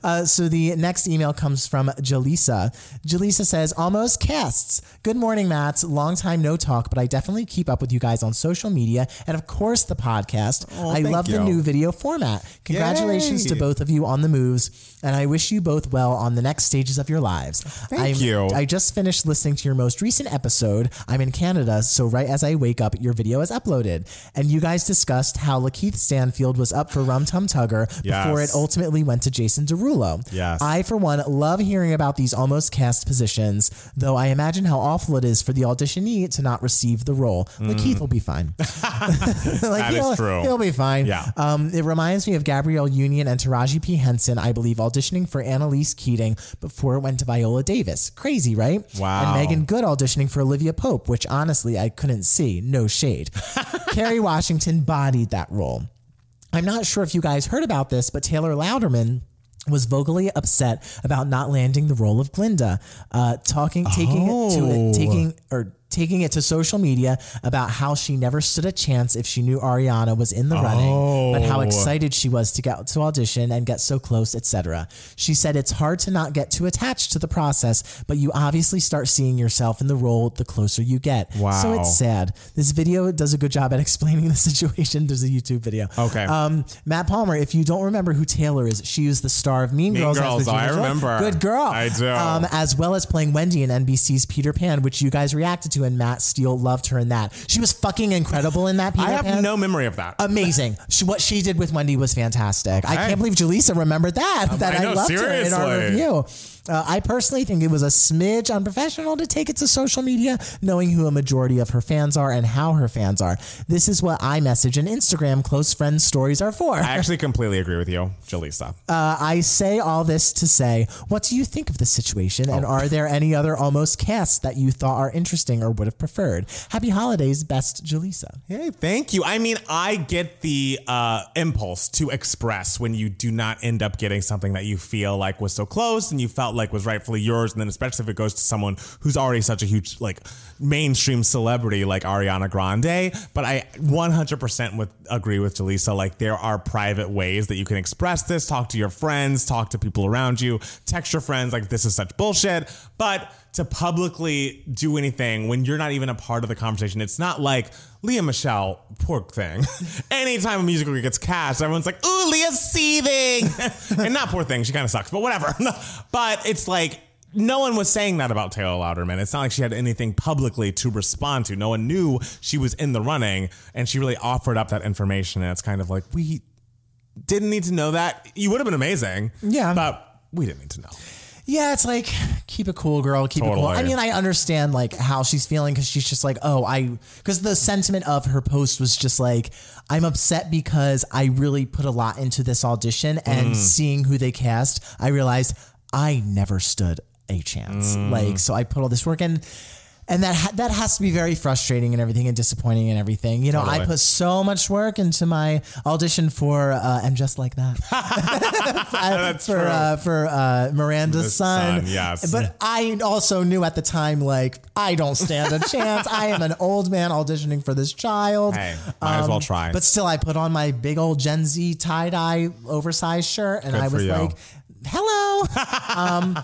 Uh, so the next email comes from Jaleesa. Jaleesa says, "Almost casts. Good morning, Matt. Long time no talk, but I definitely keep up with you guys on social media and of course the podcast. I thank love the new video format. Congratulations to both of you on the moves, and I wish you both well on the next stages of your lives. Thank you. I just finished listening to your most recent episode. I'm in Canada, so right as I wake up, your video is uploaded. And you guys discussed how Lakeith Stanfield was up for Rum Tum Tugger before it ultimately went to Jason Derulo. Derulo. Yes. I, for one, love hearing about these almost cast positions, though I imagine how awful it is for the auditionee to not receive the role. LaKeith will be fine. like That is he'll, true. he'll be fine. Yeah. Um, it reminds me of Gabrielle Union and Taraji P. Henson, I believe, auditioning for Annalise Keating before it went to Viola Davis. Crazy, right? Wow. And Meagan Good auditioning for Olivia Pope, which honestly I couldn't see. No shade. Kerry Washington bodied that role. I'm not sure if you guys heard about this, but Taylor Louderman was vocally upset about not landing the role of Glinda, uh, talking, taking it to Oh. it, taking or taking it to social media about how she never stood a chance if she knew Ariana was in the running, but how Oh. excited she was to get to audition and get so close, etc. She said it's hard to not get too attached to the process, but you obviously start seeing yourself in the role the closer you get. Wow. So it's sad. This video does a good job at explaining the situation. There's a YouTube video. Okay. Um, Matt Palmer, if you don't remember who Taylor is, she was the star of Mean, Mean Girls. Girls, I remember. Good girl. I do. Um, as well as playing Wendy in NBC's Peter Pan, which you guys reacted to, and Matt Steele loved her in that. She was fucking incredible in that Peter I have Pan. no memory of that. Amazing. She, what she did with Wendy was fantastic. I can't believe Jaleesa remembered that. that I I, know, loved her in our seriously. review. Uh, I personally think it was a smidge unprofessional to take it to social media, knowing who a majority of her fans are and how her fans are. This is what iMessage and Instagram close friends stories are for. I actually completely agree with you, Jaleesa. Uh, I say all this to say, what do you think of the situation? And are there any other almost casts that you thought are interesting or would have preferred? Happy holidays, best Jaleesa. Hey, thank you. I mean, I get the uh, impulse to express when you do not end up getting something that you feel like was so close and you felt like was rightfully yours, and then especially if it goes to someone who's already such a huge like mainstream celebrity like Ariana Grande. But I 100% would agree with Jaleesa. Like there are private ways that you can express this. Talk to your friends, talk to people around you, text your friends like this is such bullshit. But to publicly do anything when you're not even a part of the conversation. It's not like Lea Michele, poor thing. Anytime a musical gets cast, everyone's like, ooh, Lea's seething. and not poor thing, she kind of sucks, but whatever. but it's like, no one was saying that about Taylor Louderman. It's not like she had anything publicly to respond to. No one knew she was in the running, and she really offered up that information. And it's kind of like, we didn't need to know that. You would have been amazing. Yeah. But we didn't need to know. Yeah, it's like keep it cool, girl. Keep it cool. I mean, I understand like how she's feeling because she's just like, oh, I because the sentiment of her post was just like, I'm upset because I really put a lot into this audition and mm. seeing who they cast, I realized I never stood a chance. Mm. Like, so I put all this work in. And that ha- that has to be very frustrating and everything, and disappointing and everything. You know, I put so much work into my audition for uh, "And Just Like That" That's for uh, for uh, Miranda's The son. son, yes. But I also knew at the time, like, I don't stand a chance. I am an old man auditioning for this child. Um, Hey, might as well try. But still, I put on my big old Gen Z tie dye oversized shirt, and Good I was you. like, "Hello." um,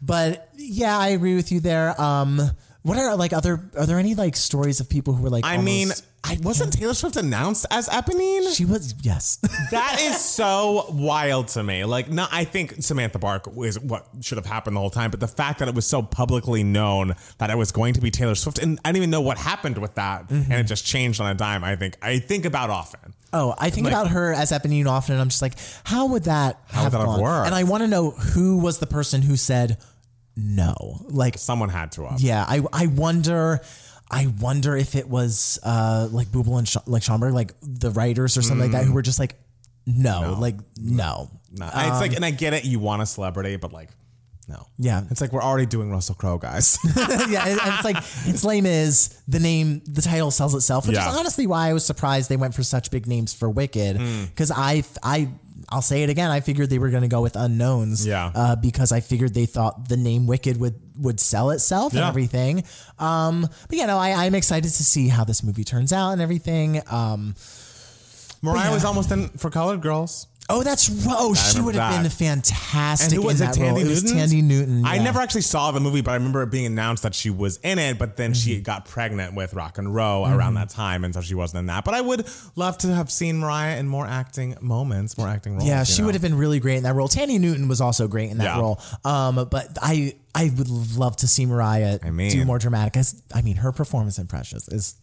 but yeah, I agree with you there. Um, what are like other? Are there any like stories of people who were like? I mean, I wasn't Taylor Swift announced as Eponine. she was yes. That is so wild to me. Like, no, I think Samantha Bark is what should have happened the whole time, but the fact that it was so publicly known that it was going to be Taylor Swift, and I didn't even know what happened with that, and it just changed on a dime. I think I think about often. Oh, I think Like- about her as Eponine often, and I'm just like, how would that How have would that have worked? And I want to know who was the person who said no. Like, Someone had to have. yeah, I I wonder. I wonder if it was uh, like Boublil and Sch- like Schönberg, like the writers or something like that, who were just like, no, like no. No, it's like, and I get it. You want a celebrity, but like, no. Yeah. It's like we're already doing Russell Crowe, guys. yeah, and and it's like it's lame is the name the title sells itself, which Yeah. is honestly why I was surprised they went for such big names for Wicked Hmm. because I I I'll say it again I figured they were going to go with unknowns Yeah. uh, because I figured they thought the name Wicked would would sell itself and everything um but you know I I'm excited to see how this movie turns out and everything um Mariah was almost in for Colored Girls. Oh that's ro- oh she would have been fantastic And who was in it? that role. Thandie it was Newton. Thandie Newton I yeah. never actually saw the movie, but I remember it being announced that she was in it. But then she Mm-hmm. got pregnant with Roc and Roe around that time, and so she wasn't in that. But I would love to have seen Mariah in more acting moments, more acting roles. Yeah, you she know? would have been really great in that role. Thandie Newton was also great in that Yeah. role. Um, but I I would love to see Mariah mean- do more dramatic. As- I mean, her performance in Precious is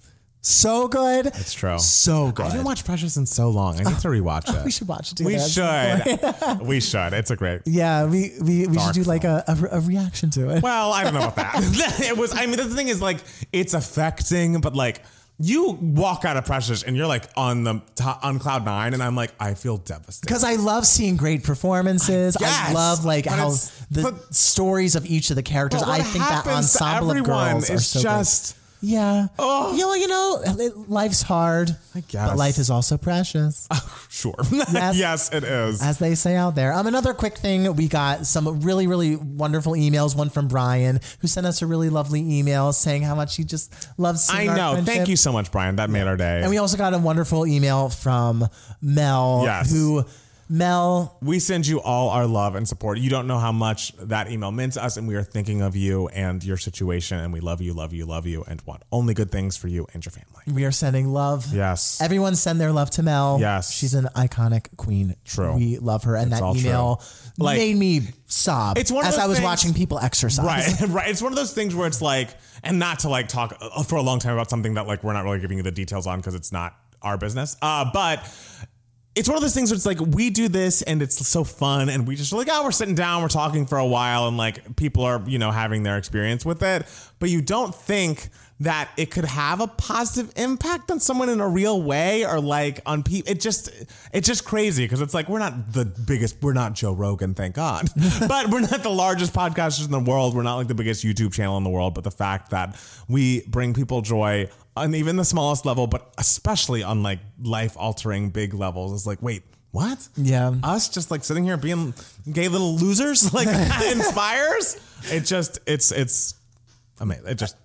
So good. It's true. So good. I haven't watched Precious in so long. I need to rewatch it. we should watch it We should. we should. It's a great. Yeah, we we, we should Dark do like a, a, a reaction to it. Well, I don't know about that. it was. I mean, the thing is, like, it's affecting, but like, you walk out of Precious and you're like on the top, on cloud nine, and I'm like, I feel devastated. Because I love seeing great performances. I Yes, love like but how it's- the but- stories of each of the characters. But I think that happens to ensemble of everyone girls are is so just. Yeah. Oh. You know, you know, life's hard. I guess. But life is also precious. Sure. Yes. yes, it is. as they say out there. Um, another quick thing, we got some really, really wonderful emails. One from Brian, who sent us a really lovely email saying how much he just loves. I seeing our know. Thank you so much, Brian. That made our day. And we also got a wonderful email from Mel, Yes. who Mel we send you all our love and support. You don't know how much that email meant to us, and we are thinking of you and your situation, and we love you, love you, love you, and want only good things for you and your family. We are sending love. Yes. Everyone send their love to Mel. Yes. She's an iconic queen. True. We love her. And that email. Like- made me sob It's one as I was things- watching people exercise. Right, right. It's one of those things where it's like, and not to like talk uh, for a long time about something that like we're not really giving you the details on because it's not our business. Uh, but it's one of those things where it's like we do this and it's so fun and we just like oh we're sitting down we're talking for a while and like people are you know having their experience with it. But you don't think that it could have a positive impact on someone in a real way or like on people it just it's just crazy because it's like we're not the biggest we're not Joe Rogan thank God. But we're not the largest podcasters in the world. We're not like the biggest YouTube channel in the world. But the fact that we bring people joy on even the smallest level, but especially on like life altering big levels, is like, wait, what? Yeah. Us just like sitting here being gay little losers, like inspires. It just, it's, it's amazing. It just,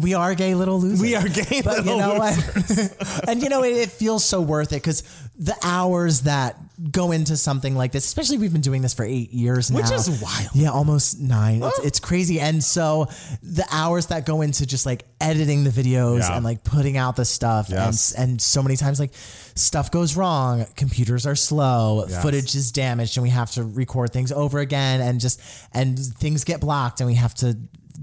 We are gay little losers. we are gay But little you know losers. what? and you know, it, it feels so worth it because the hours that go into something like this, especially we've been doing this for eight years now. Which is wild. Yeah, almost nine. It's, it's crazy. And so the hours that go into just like editing the videos Yeah. and like putting out the stuff Yes. and and so many times like stuff goes wrong, computers are slow, Yes. footage is damaged and we have to record things over again and just and things get blocked and we have to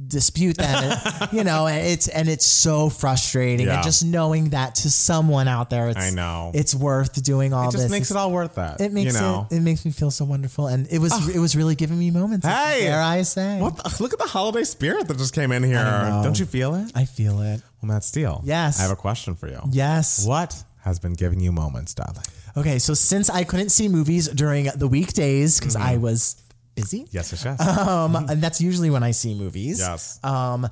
dispute that. you know and it's and it's so frustrating Yeah. and just knowing that to someone out there it's I know. it's worth doing all this, It just this makes it all worth that. it makes you know? it it makes me feel so wonderful and it was it was really giving me moments Hey! dare I say What the, look at the holiday spirit that just came in here. Don't you feel it? I feel it Well, Matt Steele. Yes. I have a question for you. yes What has been giving you moments, darling? okay so since I couldn't see movies during the weekdays because Mm-hmm. I was busy Yes, yes, yes. um and that's usually when I see movies yes. um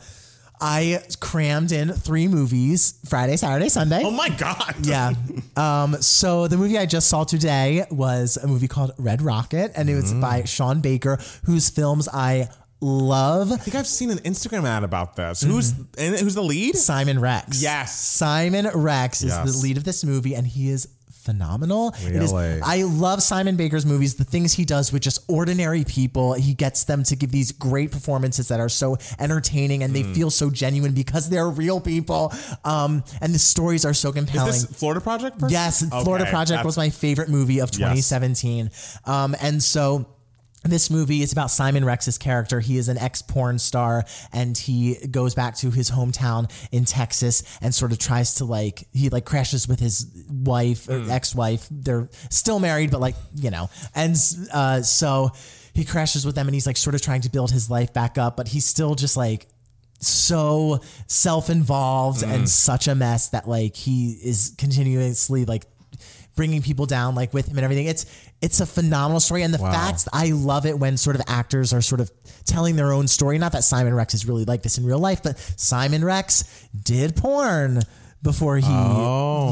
I crammed in three movies Friday Saturday Sunday oh my God. Yeah. Um, so the movie I just saw today was a movie called Red Rocket, and it was Mm. by Sean Baker, whose films I love. I think I've seen an Instagram ad about this. Who's and who's the lead? Simon Rex. Yes. Simon Rex is Yes. the lead of this movie, and he is phenomenal. It is- I love Simon Baker's movies, the things he does with just ordinary people. He gets them to give these great performances that are so entertaining and they Hmm. feel so genuine because they're real people. Um, and the stories are so compelling. Florida Project? person? Yes, Florida Project that's- was my favorite movie of 2017. Um, and so this movie is about Simon Rex's character. He is an ex porn star and he goes back to his hometown in Texas and sort of tries to like, he like crashes with his wife or ex wife. They're still married, but like, you know, and uh, so he crashes with them and he's like sort of trying to build his life back up, but he's still just like, so self-involved and such a mess that like he is continuously like bringing people down like with him and everything. It's it's a phenomenal story. And the fact i love it when sort of actors are sort of telling their own story. Not that simon rex is really like this in real life but simon rex did porn before he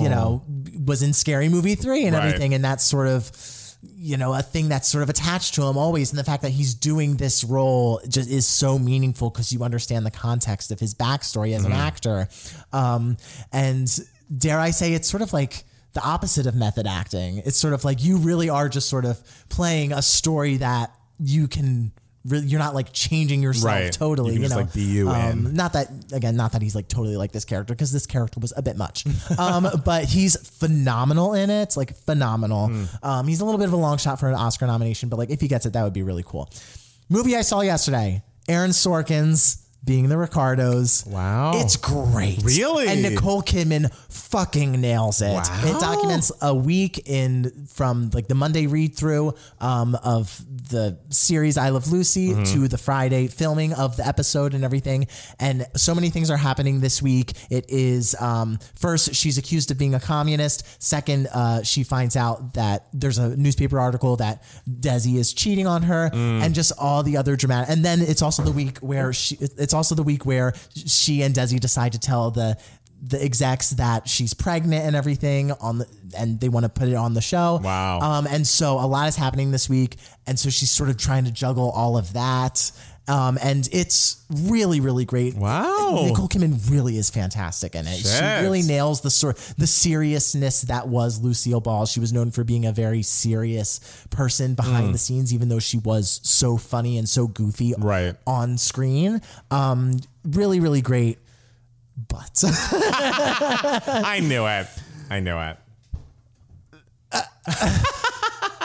you know was in scary movie 3 and Right. everything. And that's sort of you know, a thing that's sort of attached to him always. And the fact that he's doing this role just is so meaningful because you understand the context of his backstory as an actor. Um, and dare I say, it's sort of like the opposite of method acting. It's sort of like you really are just sort of playing a story that you can. Really, you're not like changing yourself Right. totally. You You, know, like, be you um, not that again, not that he's like totally like this character because this character was a bit much. Um, but he's phenomenal in it, like phenomenal. Hmm. Um, he's a little bit of a long shot for an Oscar nomination, but like if he gets it, that would be really cool. Movie I saw yesterday, Aaron Sorkin's being the Ricardos. Wow. It's great. Really? And Nicole Kidman fucking nails it. Wow. It documents a week in from like the Monday read through um, of the series I Love Lucy Mm-hmm. to the Friday filming of the episode and everything. And so many things are happening this week. It is um, first, she's accused of being a communist. Second, uh, she finds out that there's a newspaper article that Desi is cheating on her Mm. and just all the other dramatic. And then it's also the week where she, it's also the week where she and Desi decide to tell the, the execs that she's pregnant and everything on the, and they want to put it on the show. Wow. Um, and so a lot is happening this week. And so she's sort of trying to juggle all of that. Um, and it's really, really great. Wow. Nicole Kidman really is fantastic in it. She really nails the sort the seriousness that was Lucille Ball. She was known for being a very serious person behind Mm. the scenes, even though she was so funny and so goofy Right. on screen. Um, really, really great. But I knew it. I knew it.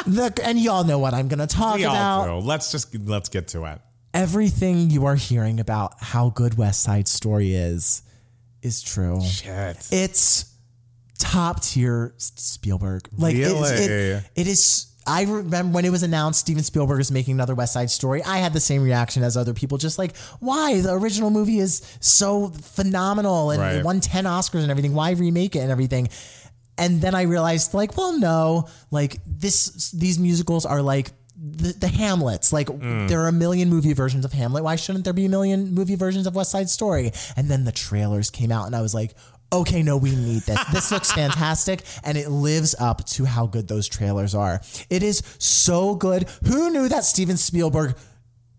the and y'all know what I'm gonna talk We about. all do. Let's just let's get to it. Everything you are hearing about how good West Side Story is is true. Shit. It's top tier Spielberg. Like Really? it, it is. I remember when it was announced Steven Spielberg is making another West Side Story. I had the same reaction as other people, just like, why the original movie is so phenomenal and Right. it won ten Oscars and everything. Why remake it and everything? And then I realized, like, well, no, like this. These musicals are like the, the Hamlets. Like hmm. there are a million movie versions of Hamlet. Why shouldn't there be a million movie versions of West Side Story? And then the trailers came out, and I was like, okay, no, we need this. This looks fantastic, and it lives up to how good those trailers are. It is so good. Who knew that Steven Spielberg?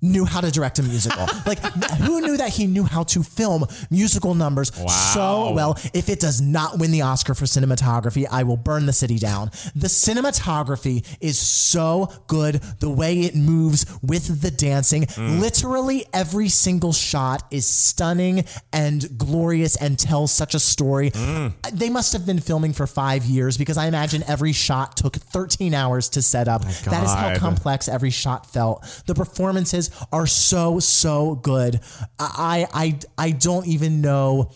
Knew how to direct a musical. like, who knew that he knew how to film musical numbers so well? If it does not win the Oscar for cinematography, I will burn the city down. The cinematography is so good. The way it moves with the dancing, mm. literally every single shot is stunning and glorious and tells such a story. Mm. Uh, they must have been filming for five years because I imagine every shot took 13 hours to set up. Oh that is how complex every shot felt. The performances are so so good. I I I don't even know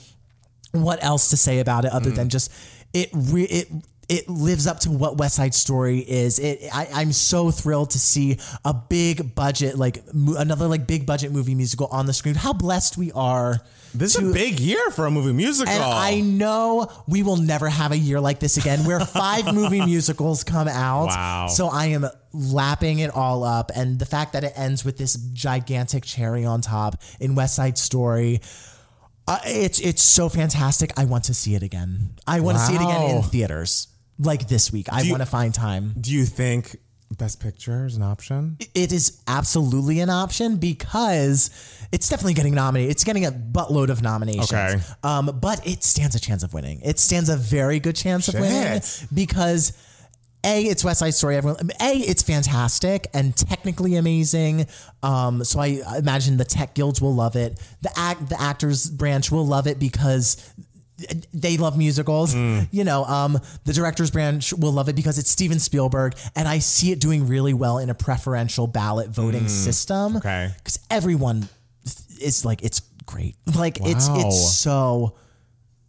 what else to say about it other than mm. just it re- it it lives up to what West Side Story is. It I, I'm so thrilled to see a big budget like mo- another like big budget movie musical on the screen. How blessed we are. This is a big year for a movie musical. And I know we will never have a year like this again where five movie musicals come out. Wow. So I am lapping it all up. And the fact that it ends with this gigantic cherry on top in West Side Story. Uh, it's it's so fantastic. I want to see it again. I want to see it again in theaters like this week. I you- want to find time. Do you think Best Picture is an option? It is absolutely an option because it's definitely getting nominated. It's getting a buttload of nominations. Okay. Um, but it stands a chance of winning. It stands a very good chance of winning Shit. because a it's West Side Story. Everyone, a it's fantastic and technically amazing. Um, so I imagine the tech guilds will love it. The act, the actors branch will love it because they love musicals. You know, um, the director's branch will love it because it's Steven Spielberg, and I see it doing really well in a preferential ballot voting system. Okay. because everyone is like, it's great. Like it's it's so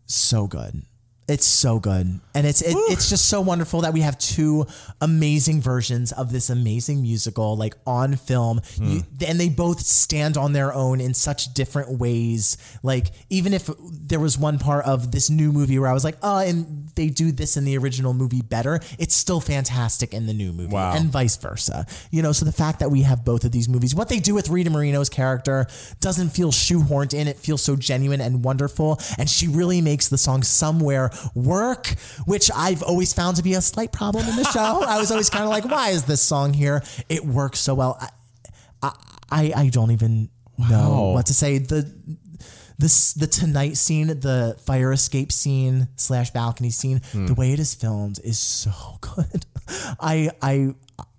so good. It's so good, and it's it, it's just so wonderful that we have two amazing versions of this amazing musical, like on film, hmm. you, and they both stand on their own in such different ways. Like even if there was one part of this new movie where I was like, oh, and they do this in the original movie better, it's still fantastic in the new movie, Wow. and vice versa. You know, so the fact that we have both of these movies, what they do with Rita Moreno's character doesn't feel shoehorned in. It feels so genuine and wonderful. And she really makes the song Somewhere work, which I've always found to be a slight problem in the show. I was always kind of like, why is this song here? It works so well. I, I, I, don't even know what to say. The, this the tonight scene, the fire escape scene slash balcony scene, hmm. the way it is filmed is so good. I I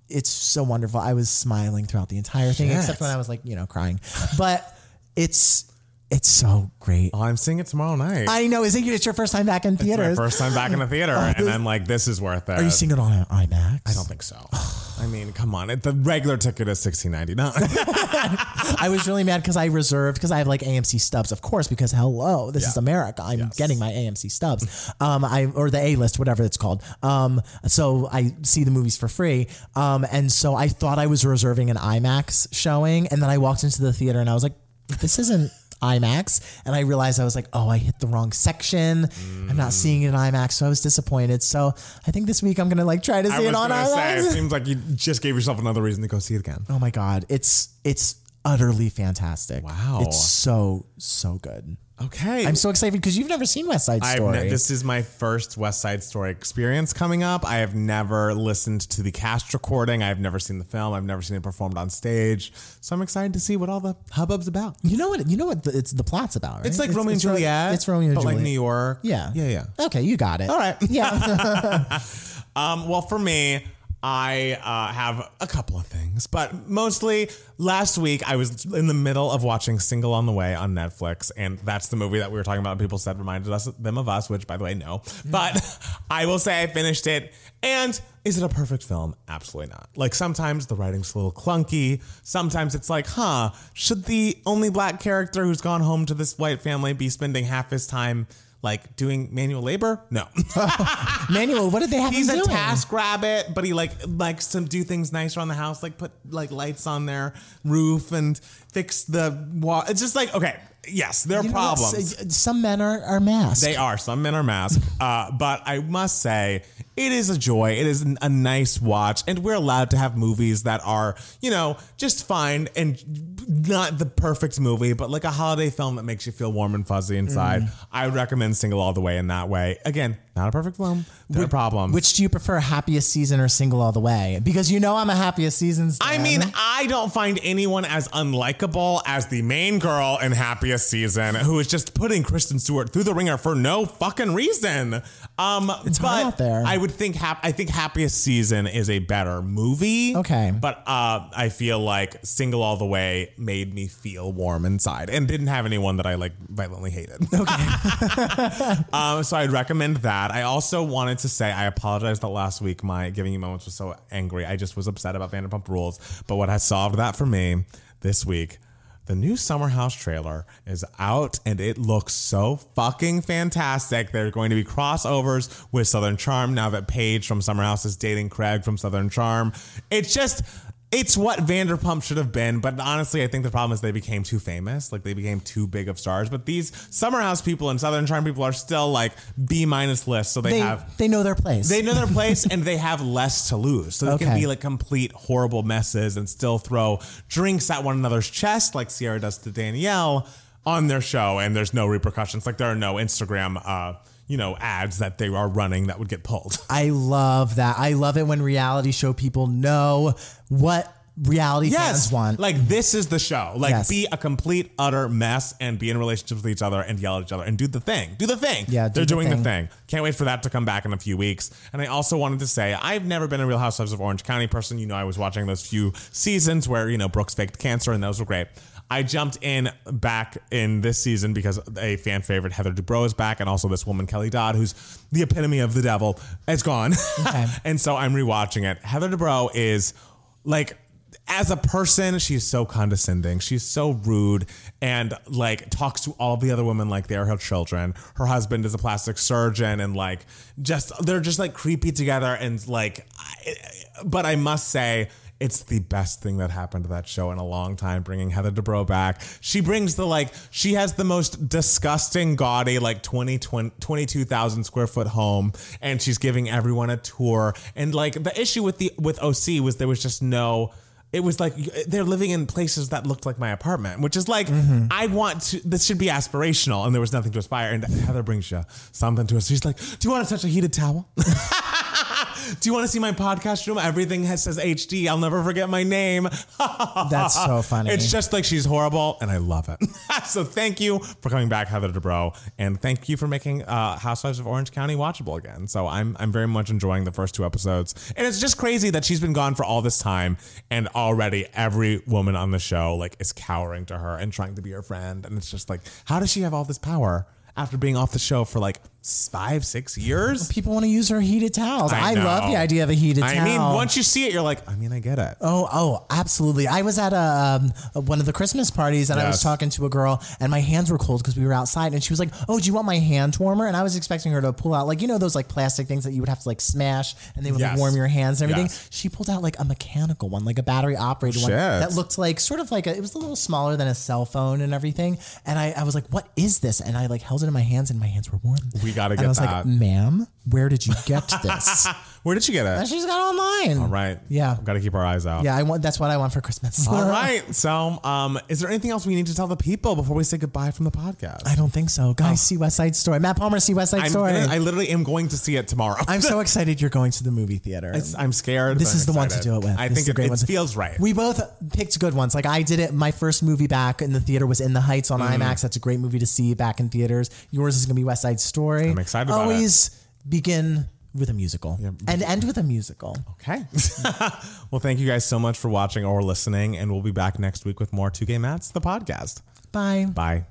it's so wonderful. I was smiling throughout the entire thing, except when I was like, you know, crying. But it's It's so great. Oh, I'm seeing it tomorrow night. I know. Is it it's your first time back in my theaters? first time back in the theater, and I'm like, this is worth it. Are you seeing it on IMAX? I don't think so. I mean, come on. It, the regular ticket is sixteen ninety nine. I was really mad because I reserved because I have like AMC stubs, of course, because hello, this is America. I'm Yes. getting my AMC stubs, um, I or the A list, whatever it's called. Um, so I see the movies for free, um, and so I thought I was reserving an IMAX showing, and then I walked into the theater and I was like, this isn't. IMAX, and I realized I was like, oh, I hit the wrong section. I'm not seeing it in IMAX, so I was disappointed. So I think this week I'm gonna like try to see it on gonna say, IMAX. it seems like you just gave yourself another reason to go see it again. Oh my god, it's it's utterly fantastic. Wow. it's so so good. Okay. I'm so excited because you've never seen West Side Story. ne- this is my first West Side Story experience coming up. I have never listened to the cast recording. I've never seen the film. I've never seen it performed on stage. So I'm excited to see what all the hubbub's about. you know what? You know what? The, it's the plot's about. Right? It's like Romeo and Juliet. It's Romeo and but Juliet. like New York. Yeah. Yeah, yeah. Okay, you got it. All right. Yeah. Um, well, for me, I uh, have a couple of things, but mostly last week I was in the middle of watching Single All the Way on Netflix, and that's the movie that we were talking about. People said reminded us them of us, which by the way, no. But I will say I finished it, and is it a perfect film? Absolutely not. Like sometimes the writing's a little clunky. Sometimes it's like, huh, should the only black character who's gone home to this white family be spending half his time? Like doing manual labor? No. manual, what did they have He's him a doing? TaskRabbit, but he like likes to do things nice around the house, like put like lights on their roof and fix the wall. It's just like okay, yes, there are You know problems. S- Some men are, are masked. They are. Some men are masked. Uh, but I must say, it is a joy. It is an- a nice watch. And we're allowed to have movies that are, you know, just fine and not the perfect movie, but like a holiday film that makes you feel warm and fuzzy inside. Mm. I would recommend Single All the Way in that way. Again, not a perfect film. Are problems. Which do you prefer, happiest season or single all the way? Because you know I'm a happiest season. I mean, I don't find anyone as unlikable as the main girl in Happiest Season, who is just putting Kristen Stewart through the ringer for no fucking reason. Um, It's but hard out there. I would think hap- I think Happiest Season is a better movie. Okay. but uh, I feel like Single All the Way made me feel warm inside and didn't have anyone that I like violently hated. Okay. um, so I'd recommend that. I also wanted to say I apologize that last week my giving you moments was so angry. I just was upset about Vanderpump Rules. But what has solved that for me this week the new Summer House trailer is out and it looks so fucking fantastic. There are going to be crossovers with Southern Charm now that Paige from Summer House is dating Craig from Southern Charm. It's just. It's what Vanderpump should have been, but honestly, I think the problem is they became too famous. Like they became too big of stars. But these Summer House people and Southern Charm people are still like B minus list, so they, they, have they know their place. they know their place and they have less to lose. So they can be like complete horrible messes and still throw drinks at one another's chest like Ciara does to Danielle on their show and there's no repercussions. Like there are no Instagram uh, you know, ads that they are running that would get pulled. I love that. I love it when reality show people know what reality fans want. Like this is the show. Like Yes. be a complete utter mess and be in relationships with each other and yell at each other and do the thing. Do the thing. Yeah, do they're the doing the thing. thing. Can't wait for that to come back in a few weeks. And I also wanted to say I've never been a Real Housewives of Orange County person. You know, I was watching those few seasons where you know Brooks faked cancer and those were great. I jumped in back in this season because a fan favorite Heather Dubrow is back, and also this woman Kelly Dodd, who's the epitome of the devil, is gone. and so I'm rewatching it. Heather Dubrow is like as a person, she's so condescending. She's so rude and like talks to all the other women like they're her children. Her husband is a plastic surgeon and like just they're just like creepy together and like I- but I must say it's the best thing that happened to that show in a long time, bringing Heather Dubrow back. She brings the like, she has the most disgusting, gaudy, like 20, 20 22,000 square foot home, and she's giving everyone a tour. And like, the issue with the with OC was there was just no. It was like they're living in places that looked like my apartment, which is like mm-hmm. I want to. This should be aspirational, and there was nothing to aspire. And Heather brings you something to us. She's like, "Do you want to touch a heated towel?" Do you want to see my podcast room? Everything has says HD. I'll never forget my name. That's so funny. It's just like she's horrible, and I love it. so thank you for coming back, Heather Dubrow, and thank you for making uh, Housewives of Orange County watchable again. So I'm I'm very much enjoying the first two episodes, and it's just crazy that she's been gone for all this time, and already every woman on the show like is cowering to her and trying to be her friend, and it's just like, how does she have all this power after being off the show for like five, six years? People want to use her heated towels. I I, love the idea of a heated I towel. I mean, once you see it, you're like, I mean, I get it. Oh, oh, absolutely. I was at a, um, one of the Christmas parties and I was talking to a girl and my hands were cold because we were outside and she was like, "Oh, do you want my hand warmer?" And I was expecting her to pull out like you know those like plastic things that you would have to like smash and they would like, warm your hands and everything. Yes. She pulled out like a mechanical one, like a battery operated one that looked like sort of like a, it was a little smaller than a cell phone and everything. And I, I was like, "What is this?" And I like held it in my hands and my hands were warm. We gotta And I was that. like, "Ma'am, where did you get this?" Where did you get and it? she's got it online. All right. Yeah. Got to keep our eyes out. Yeah, I want. That's what I want for Christmas. All right. So, um, is there anything else we need to tell the people before we say goodbye from the podcast? I don't think so. Guys, see West Side Story. Matt Palmer, see West Side. I'm Story. gonna- I literally am going to see it tomorrow. I'm so excited you're going to the movie theater. I'm scared. this but is I'm the one to excited. do it with. I This think a it, great it one to- feels right. We both picked good ones. Like I did it. My first movie back in the theater was In the Heights on Mm. IMAX. That's a great movie to see back in theaters. Yours is going to be West Side Story. I'm excited about it. Always begin with a musical and end with a musical. okay. well, thank you guys so much for watching or listening, and we'll be back next week with more Two Gay Mats, the podcast. Bye. Bye.